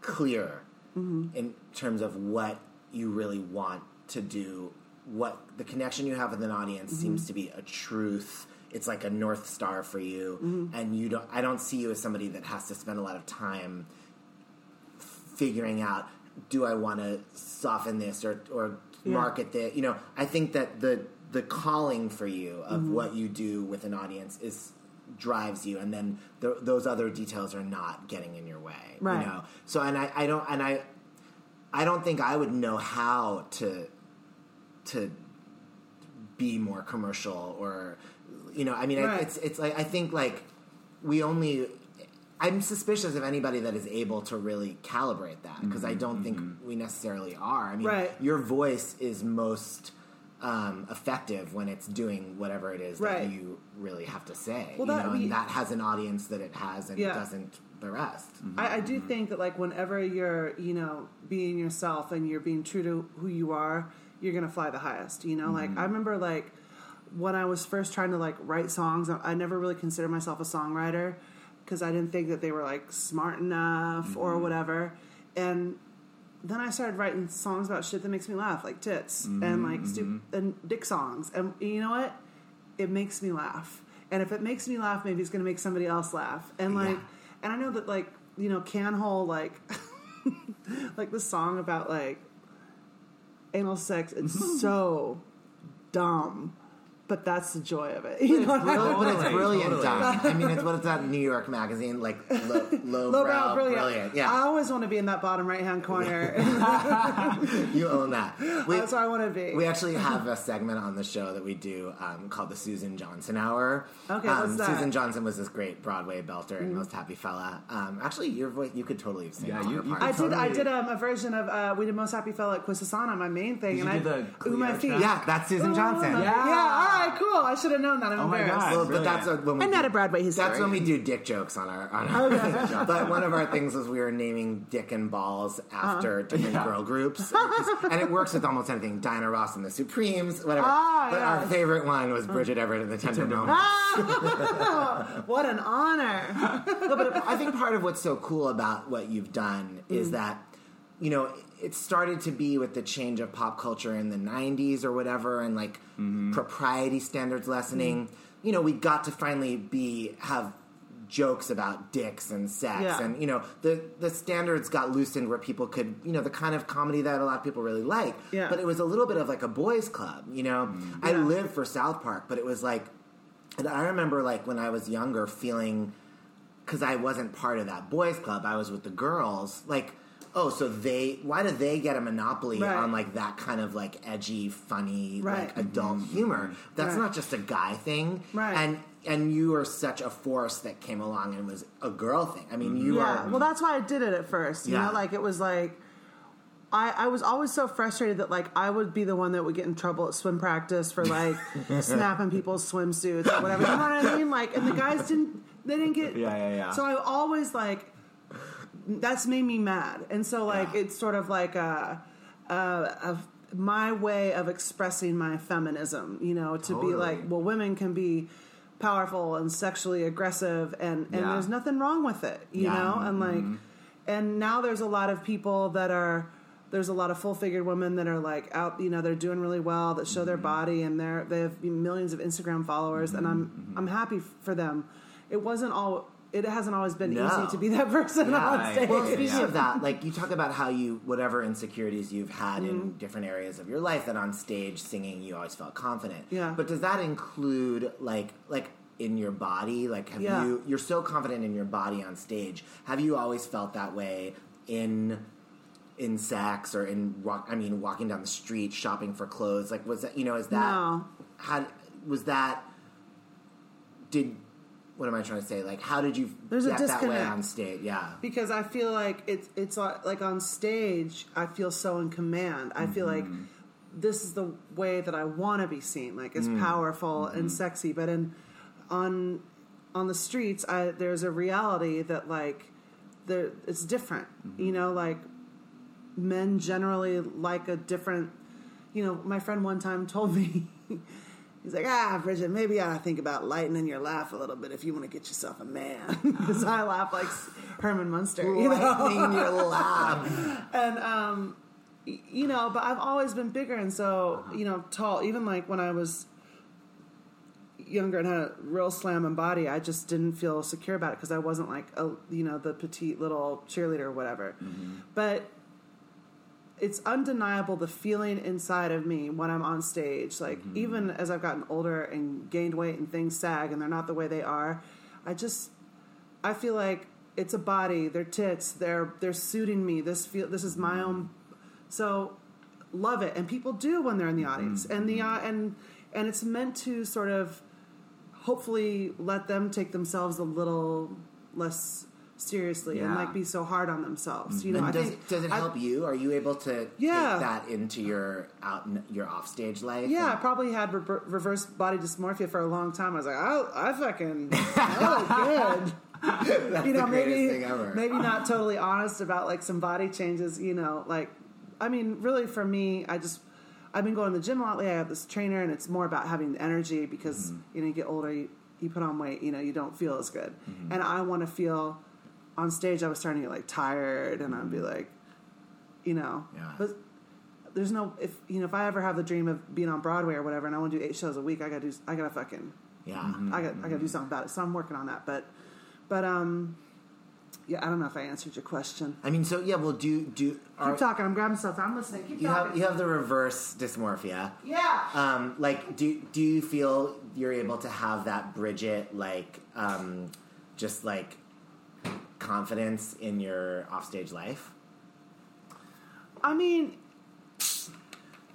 clear in terms of what you really want to do, what the connection you have with an audience seems to be a truth. It's like a north star for you, and you don't. I don't see you as somebody that has to spend a lot of time figuring out do I want to soften this or or Yeah. market this? You know, I think that the the calling for you of Mm-hmm. what you do with an audience is drives you, and then th those other details are not getting in your way. Right. You know, so and I, I don't and I I don't think I would know how to to be more commercial or you know I mean Right. it's it's like I think like we only I'm suspicious of anybody that is able to really calibrate that because I don't think we necessarily are. I mean, Right. your voice is most um, effective when it's doing whatever it is Right. that you really have to say. Well, you that know, we- and that has an audience that it has, and Yeah. it doesn't the rest. Mm-hmm. I, I do mm-hmm. think that like whenever you're you know being yourself and you're being true to who you are, you're gonna fly the highest. You know, like mm-hmm. I remember like when I was first trying to like write songs, I, I never really considered myself a songwriter because I didn't think that they were like smart enough or whatever. And then I started writing songs about shit that makes me laugh, like tits and mm-hmm, like stu- mm-hmm. and dick songs. And you know what? It makes me laugh. And if it makes me laugh, maybe it's going to make somebody else laugh. And like, Yeah. and I know that like you know, Canhole like like the song about like anal sex. It's so dumb, but that's the joy of it. You know what I mean? Brilliant, but it's Totally, brilliant totally. done. I mean, it's what it's that New York magazine, like low, low, Lowbrow, brow, brilliant. brilliant. I Yeah, always want to be in that bottom right hand corner. you own that. We, That's where I want to be. we actually have a segment on the show that we do um, called the Susan Johnson Hour. Okay, um, what's that? Susan Johnson was this great Broadway belter and most happy fella. Um, actually, your voice, you could totally sing Yeah, you- you parts. I did. I did um, a version of uh, "We Did Most Happy Fella" at Quisisana, my main thing, Did and you do I the ooh my feet. track? Yeah, that's Susan Ooh, Johnson. my- Yeah. All right, cool. I should have known that. I'm Oh my embarrassed. God. Well, but that's a, when we I'm do- not a Broadway That's when we do dick jokes on our on our. but one of our things was we were naming dick and balls after Uh-huh. different Yeah. girl groups, and it works with almost anything. Diana Ross and the Supremes, whatever. Ah, but our yes. favorite one was Bridget Everett and the Tender Moments. Ah! what an honor. no, but I think part of what's so cool about what you've done is Mm. that, you know, it started to be with the change of pop culture in the 90s or whatever and like Mm-hmm. propriety standards lessening. You know, we got to finally be have jokes about dicks and sex Yeah. and you know the the standards got loosened where people could you know the kind of comedy that a lot of people really like Yeah. but it was a little bit of like a boys club you know i Yeah. lived for south park but it was like and i remember like when i was younger feeling because I wasn't part of that boys club. I was with the girls. Like, oh, so they? Why do they get a monopoly Right. on like that kind of like edgy, funny, Right. like adult mm-hmm. humor? That's Right. not just a guy thing, Right. And and you are such a force that came along and was a girl thing. I mean, you yeah. are. Well, that's why I did it at first. You Yeah. know, like it was like I, I was always so frustrated that like I would be the one that would get in trouble at swim practice for like snapping people's swimsuits or whatever. You know what I mean? Like, and the guys didn't they didn't get. Yeah, yeah, yeah. So I always like that's made me mad, and so like it's sort of like a, a, a my way of expressing my feminism. You know, to be like, well, women can be powerful and sexually aggressive, and and Yeah. there's nothing wrong with it. You Yeah. know, and like, mm-hmm. and now there's a lot of people that are. There's a lot of full-figured women that are like out, you know, they're doing really well, that show their mm-hmm. body, and they're they have millions of Instagram followers, and mm-hmm. I'm I'm happy for them. It wasn't all. It hasn't always been No. easy to be that person on Right. stage. Well, speaking Yeah. of that, like you talk about how you, whatever insecurities you've had Mm-hmm. in different areas of your life, that on stage singing you always felt confident. Yeah. But does that include like like in your body? Like have Yeah. you? You're so confident in your body on stage. Have you always felt that way in? In sex or in walk, I mean, walking down the street, shopping for clothes. Like, was that you know? Is that No. had was that? Did what am I trying to say? Like, how did you There's a get that way disconnect. on stage? Yeah, because I feel like it's it's like like on stage I feel so in command. I feel like mm-hmm. this is the way that I want to be seen, like as mm. powerful and mm-hmm. sexy. But in on on the streets, I there's a reality that like there it's different. Mm-hmm. You know, like men generally like a different. You know, my friend one time told me. He's like, ah, Bridget, maybe I think about lightening your laugh a little bit if you want to get yourself a man. Because I laugh like Herman Munster. You know? lightening your laugh. and um you know but i've always been bigger and so you know tall even like when i was younger and had a real slamming body i just didn't feel secure about it because i wasn't like a you know the petite little cheerleader or whatever but it's undeniable the feeling inside of me when i'm on stage like mm-hmm. even as i've gotten older and gained weight and things sag and they're not the way they are i just I feel like it's a body, they're tits, they're they're suiting me. This feel this is my own mm-hmm. so love it. And people do when they're in the mm-hmm. audience. And the uh, and and it's meant to sort of hopefully let them take themselves a little less seriously and like be so hard on themselves. You know, And I does, think it, does it I- help you? Are you able to Yeah. take that into your out your offstage life? Yeah, I probably had re- reverse body dysmorphia for a long time. I was like, I, I fucking, I look good. you know, the maybe thing ever. maybe not totally honest about like some body changes. You know, like I mean, really for me, I just I've been going to the gym a lot lately. I have this trainer, and it's more about having the energy because Mm-hmm. you know you get older, you, you put on weight, you know, you don't feel as good, Mm-hmm. and I want to feel on stage. I was starting to get like tired, and I'd be like, you know, Mm-hmm. Yeah. but there's no if you know if I ever have the dream of being on Broadway or whatever, and I want to do eight shows a week, I gotta do I gotta fucking yeah. I got I gotta do something about it. So I'm working on that. But but um yeah, I don't know if I answered your question. I mean, so yeah. Well, do do are, Keep talking. I'm grabbing stuff. I'm listening. Keep you talking. have you have the reverse dysmorphia? yeah. Um, like, do do you feel you're able to have that Bridget like, um, just like confidence in your offstage life? I mean,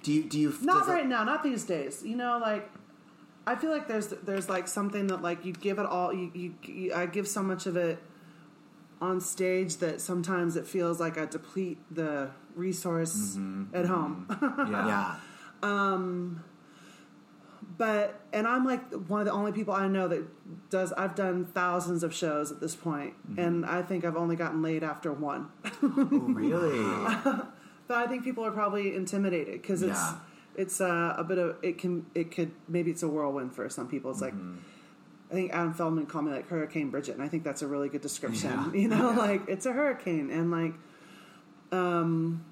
Do you do you not does it- right now. Not these days. You know, like I feel like there's there's like something that like you give it all. You, you, you I give so much of it on stage that sometimes it feels like I deplete the resource mm-hmm. at home. Mm-hmm. Yeah. Um, but and I'm like one of the only people I know that does. I've done thousands of shows at this point, and I think I've only gotten laid after one. Really? but I think people are probably intimidated because it's Yeah. it's uh, a bit of it can it could maybe it's a whirlwind for some people. It's like I think Adam Feldman called me like Hurricane Bridget, and I think that's a really good description. You know, like it's a hurricane, and like, um,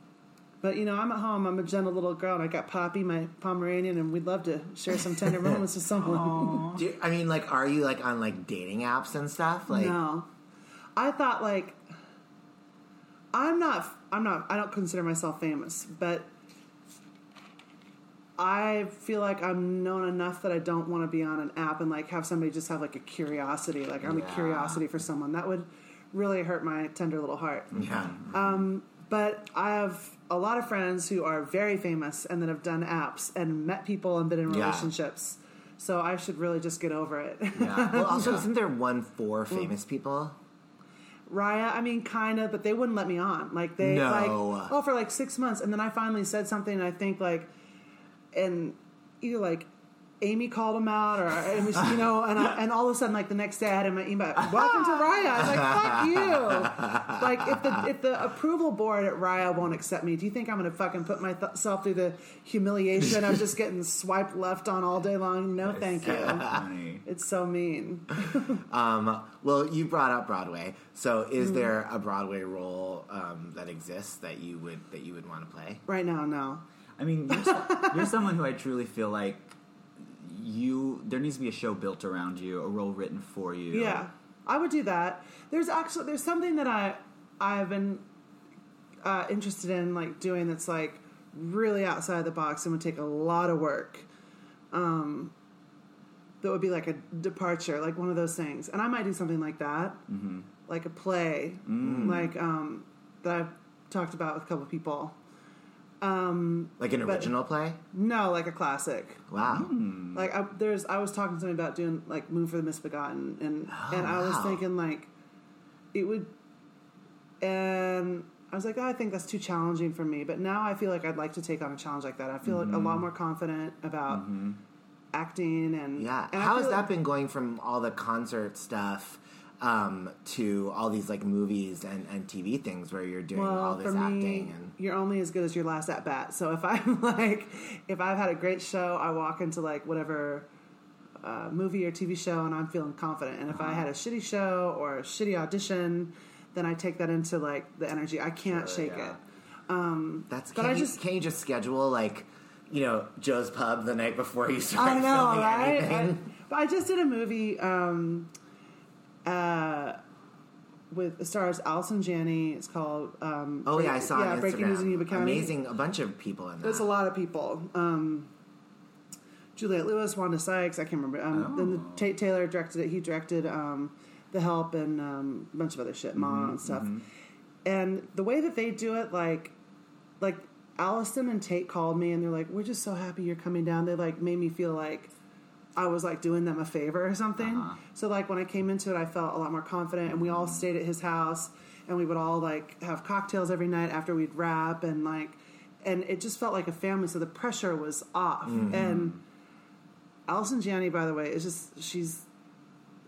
but you know, I'm at home. I'm a gentle little girl, and I got Poppy, my Pomeranian, and we'd love to share some tender moments with someone. Do you- I mean, like, are you like on like dating apps and stuff? Like, no, I thought like I'm not. I'm not. I don't consider myself famous, but I feel like I'm known enough that I don't want to be on an app and like have somebody just have like a curiosity. Like I'm Yeah. a curiosity for someone that would really hurt my tender little heart. yeah. Um, but I have a lot of friends who are very famous and that have done apps and met people and been in Yeah. relationships. So I should really just get over it. yeah. Well, also, isn't there one for mm. famous people? Raya, I mean, kind of, but they wouldn't let me on. Like they, No. like, oh, for like six months, and then I finally said something, and I think like, and either like. Amy called him out, or it was, you know, and I, and all of a sudden, like the next day, I had in my email, "Welcome to Raya." I was like, "Fuck you!" Like if the if the approval board at Raya won't accept me, do you think I'm going to fucking put myself through the humiliation of just getting swiped left on all day long? No, thank you. It's so mean. Um, well, you brought up Broadway. So, is Mm-hmm. there a Broadway role um, that exists that you would that you would want to play? Right now, no. I mean, you're, so- you're someone who I truly feel like you. There needs to be a show built around you, a role written for you. Yeah, I would do that. There's actually there's something that I I've been uh, interested in like doing that's like really outside the box and would take a lot of work. Um, that would be like a departure, like one of those things, and I might do something like that, mm-hmm. like a play, like um, that I've talked about with a couple people. Um, like an But- original play? No, like a classic. Wow. Hmm. Like I, there's, I was talking to somebody about doing like "Moon for the Misbegotten," and oh, and I was wow. thinking like it would, and I was like, oh, I think that's too challenging for me. But now I feel like I'd like to take on a challenge like that. I feel like a lot mm-hmm. more confident about mm-hmm. acting and Yeah. And I How has feel that like- been going from all the concert stuff um, to all these like movies and, and TV things where you're doing all this acting me, and you're only as good as your last at bat. So if I'm like, if I've had a great show, I walk into like whatever uh, movie or TV show and I'm feeling confident. And if Uh-huh. I had a shitty show or a shitty audition, then I take that into like the energy. I can't shake yeah. it. that's But can I you, just- can you just schedule like you know Joe's Pub the night before you start I know, right? I, but I just did a movie um, uh, with it stars Allison Janney. It's called um, oh yeah, I saw yeah, Breaking News in Yuba County. Amazing, a bunch of people in that. There's a lot of people. Um, Juliette Lewis, Wanda Sykes, I can't remember. Um, Then the Tate Taylor directed it. He directed um, The Help and um, a bunch of other shit, Ma and stuff. And the way that they do it, like, like Allison and Tate called me and they're like, "We're just so happy you're coming down." They like made me feel like I was like doing them a favor or something. Uh-huh. So like when I came into it, I felt a lot more confident, and we all mm-hmm. stayed at his house, and we would all like have cocktails every night after we'd wrap, and like, and it just felt like a family. So the pressure was off. Mm-hmm. And Allison Janney, by the way, is just she's.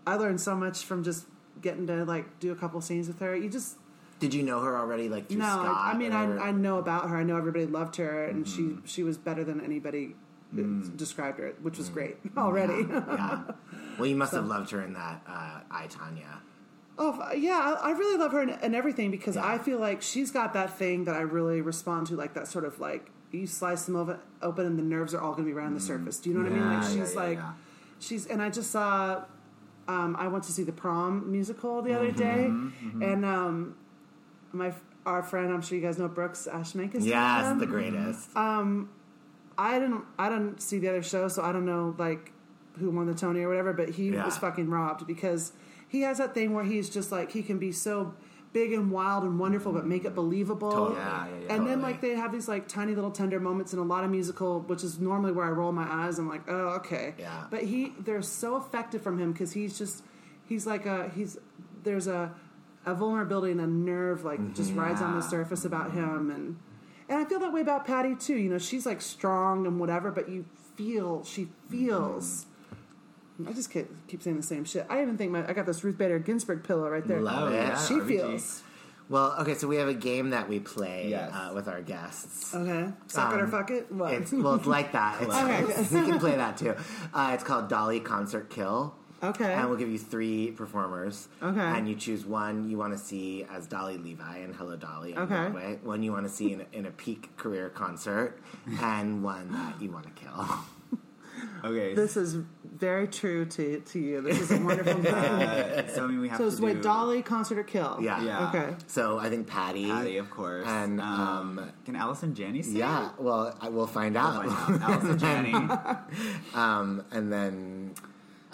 I learned so much from just getting to like do a couple scenes with her. You just Did you know her already? Like no, Scott? I, I mean, or- I, I know about her. I know everybody loved her, and she mm-hmm. she was better than anybody Mm. described her, which was mm. great already. yeah. Well, you must have loved her in that uh, I Tonya. oh yeah, I, I really love her and, and everything because Yeah. I feel like she's got that thing that I really respond to, like that sort of like you slice them over, open, and the nerves are all going to be right on the mm. surface. Do you know what I mean? Yeah, Like yeah, she's yeah, like yeah. she's, and I just saw. Um, I went to see the prom musical the other mm-hmm, day, mm-hmm. and um, my our friend, I'm sure you guys know Brooks Ashmanskas. Yes, um, the greatest. Um, I didn't I didn't see the other show, so I don't know like who won the Tony or whatever. But he Yeah. was fucking robbed because he has that thing where he's just like he can be so big and wild and wonderful, but make it believable. Totally. Yeah, yeah, yeah. And then like they have these like tiny little tender moments in a lot of musical, which is normally where I roll my eyes. I'm like, oh okay. Yeah. But he they're so effective from him because he's just he's like a he's there's a a vulnerability and a nerve like just rides on the surface about him and and I feel that way about Patti too. You know, she's like strong and whatever, but you feel she feels. I just keep, keep saying the same shit. I even think my I got this Ruth Bader Ginsburg pillow right there. Love it. yeah. She RBG. feels Well, okay, so we have a game that we play Yes. uh, with our guests. okay. Suck it or Um, fuck it. What? It's, well, it's like that. It's, Okay. we can play that too. Uh, it's called Dolly Concert Kill. Okay. And we'll give you three performers. Okay. And you choose one you want to see as Dolly Levi and Hello Dolly on Okay. Broadway, one you want to see in a, in a peak career concert, and one that you want to kill. Okay. this is very true to to you. This is a wonderful thing. uh, so I mean, we have so to it's do wait, Dolly concert or kill? Yeah. Yeah. Okay. So I think Patti. Patti, of course. And, um, can Allison Janney sing? Yeah, well, I, we'll find out. We'll find out. Allison Janney. um, and then,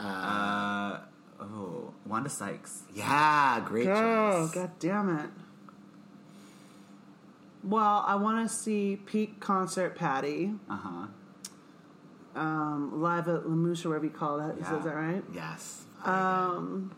uh, oh, Wanda Sykes. yeah, great Oh, choice. god damn it. Well, I want to see peak concert Patti Uh huh. um, live at Les Mouches wherever you call that. Is, Yeah. is that right? Yes. Um,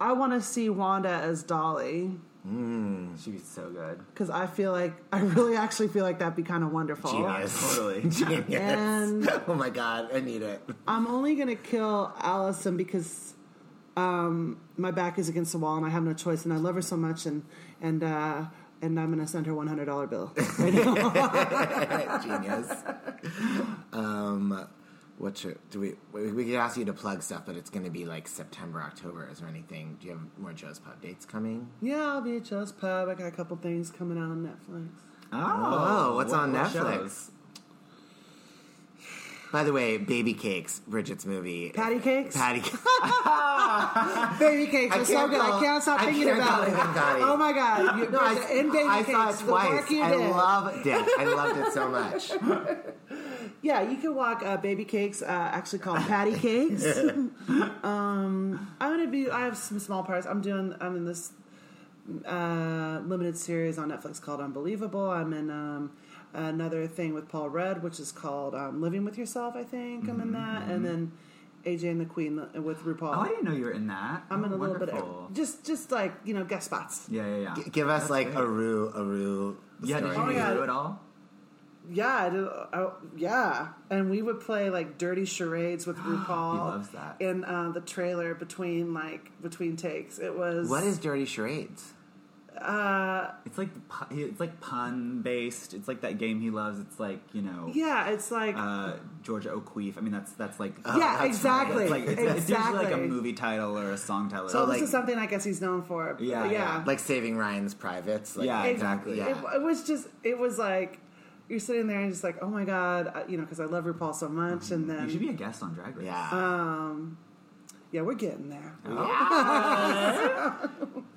I want to see Wanda as Dolly She'd be so good. because I feel like I really actually feel like that'd be kind of wonderful. Genius. Totally. Genius. And- oh my god, I need it. I'm only gonna kill Allison because um, my back is against the wall and I have no choice, and I love her so much, and and uh, and I'm gonna send her one hundred dollar bill. Genius. Um, what should do we? We we could ask you to plug stuff, but it's going to be like September, October. Is there anything? Do you have more Joe's Pub dates coming? yeah, I'll be at Joe's Pub. I got a couple things coming out on Netflix. Oh, oh what's on what Netflix? shows? By the way, Baby Cakes, Bridget's movie. Patti cakes, Patti. Cakes. baby cakes I are so good. call- I can't stop I thinking can't about it. it Oh my god! You, No, I, in baby I cakes, saw it twice. I did. loved it. I loved it so much. Yeah, you can walk uh, baby cakes, uh, actually called Patti cakes. um, I'm gonna be. I have some small parts. I'm doing. I'm in this uh, limited series on Netflix called Unbelievable. I'm in um, another thing with Paul Rudd, which is called um, Living with Yourself. I think I'm in that, and then AJ and the Queen uh, with RuPaul. Oh, I didn't know you were in that. I'm oh, in a little wonderful. bit of just, just like you know, guest spots. Yeah, yeah, yeah. G- Give us That's like great. a Rue, a Rue. Yeah, did story. you Oh, yeah. do it all? Yeah, I did, I, yeah, and we would play like dirty charades with RuPaul. He loves that. In uh, the trailer between like between takes, it was What is Dirty Charades? Uh, It's like it's like pun based. It's like that game he loves. It's like you know, Yeah, it's like uh, Georgia O'Keeffe. I mean, that's that's like yeah, that's exactly, It's like it's, it's usually like a movie title or a song title. So like- this is something I guess he's known for. Yeah, yeah, yeah. Like Saving Ryan's Privates. Like, Yeah, It- exactly. It, it was just, it was like you're sitting there and just like, oh my god, I, you know, because I love RuPaul so much, and then you should be a guest on Drag Race. Yeah. um, yeah, we're getting there.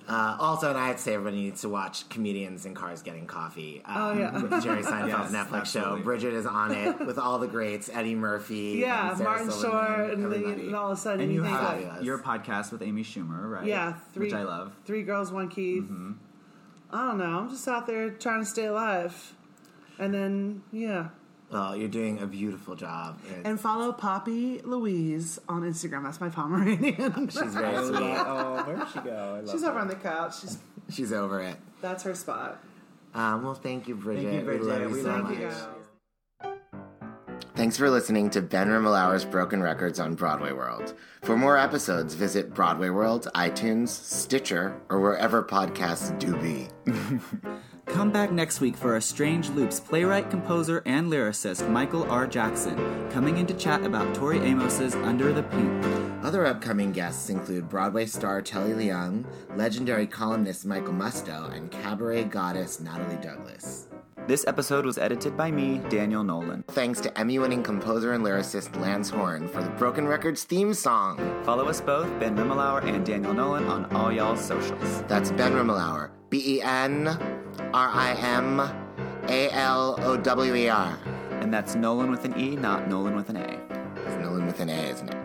Uh, also, and I had to say, everybody needs to watch comedians in cars getting coffee. Um, Oh, yeah. with Jerry Seinfeld's Yes, Netflix show. Bridget is on it with all the greats: Eddie Murphy, Yeah, and Sarah Martin Short, and, then and all of a sudden And you think have like, your podcast with Amy Schumer, right? yeah, three, which I love. Three girls, one Keith. Mm-hmm. I don't know. I'm just out there trying to stay alive, and then yeah. Well, you're doing a beautiful job. and And follow Poppy Louise on Instagram. That's my Pomeranian. she's very sweet. oh, where'd she go? I love She's over on the couch. She's She's over it. that's her spot. Um, well, thank you, Bridget. Thank you, Bridget. We love you We so love much. You. Thanks for listening to Ben Rimalower's Broken Records on Broadway World. For more episodes, visit Broadway World, iTunes, Stitcher, or wherever podcasts do be. Come back next week for a Strange Loops playwright, composer, and lyricist Michael R. Jackson coming in to chat about Tori Amos's Under the Pink. Other upcoming guests include Broadway star Telly Leung, legendary columnist Michael Musto, and cabaret goddess Natalie Douglas. This episode was edited by me, Daniel Nolan. Thanks to Emmy winning composer and lyricist Lance Horne for the Broken Records theme song. Follow us both, Ben Rimalower and Daniel Nolan, on all y'all's socials. That's Ben Rimalower. B E N R I M A L O W E R. And that's Nolan with an E, not Nolan with an A. It's Nolan with an A, isn't it?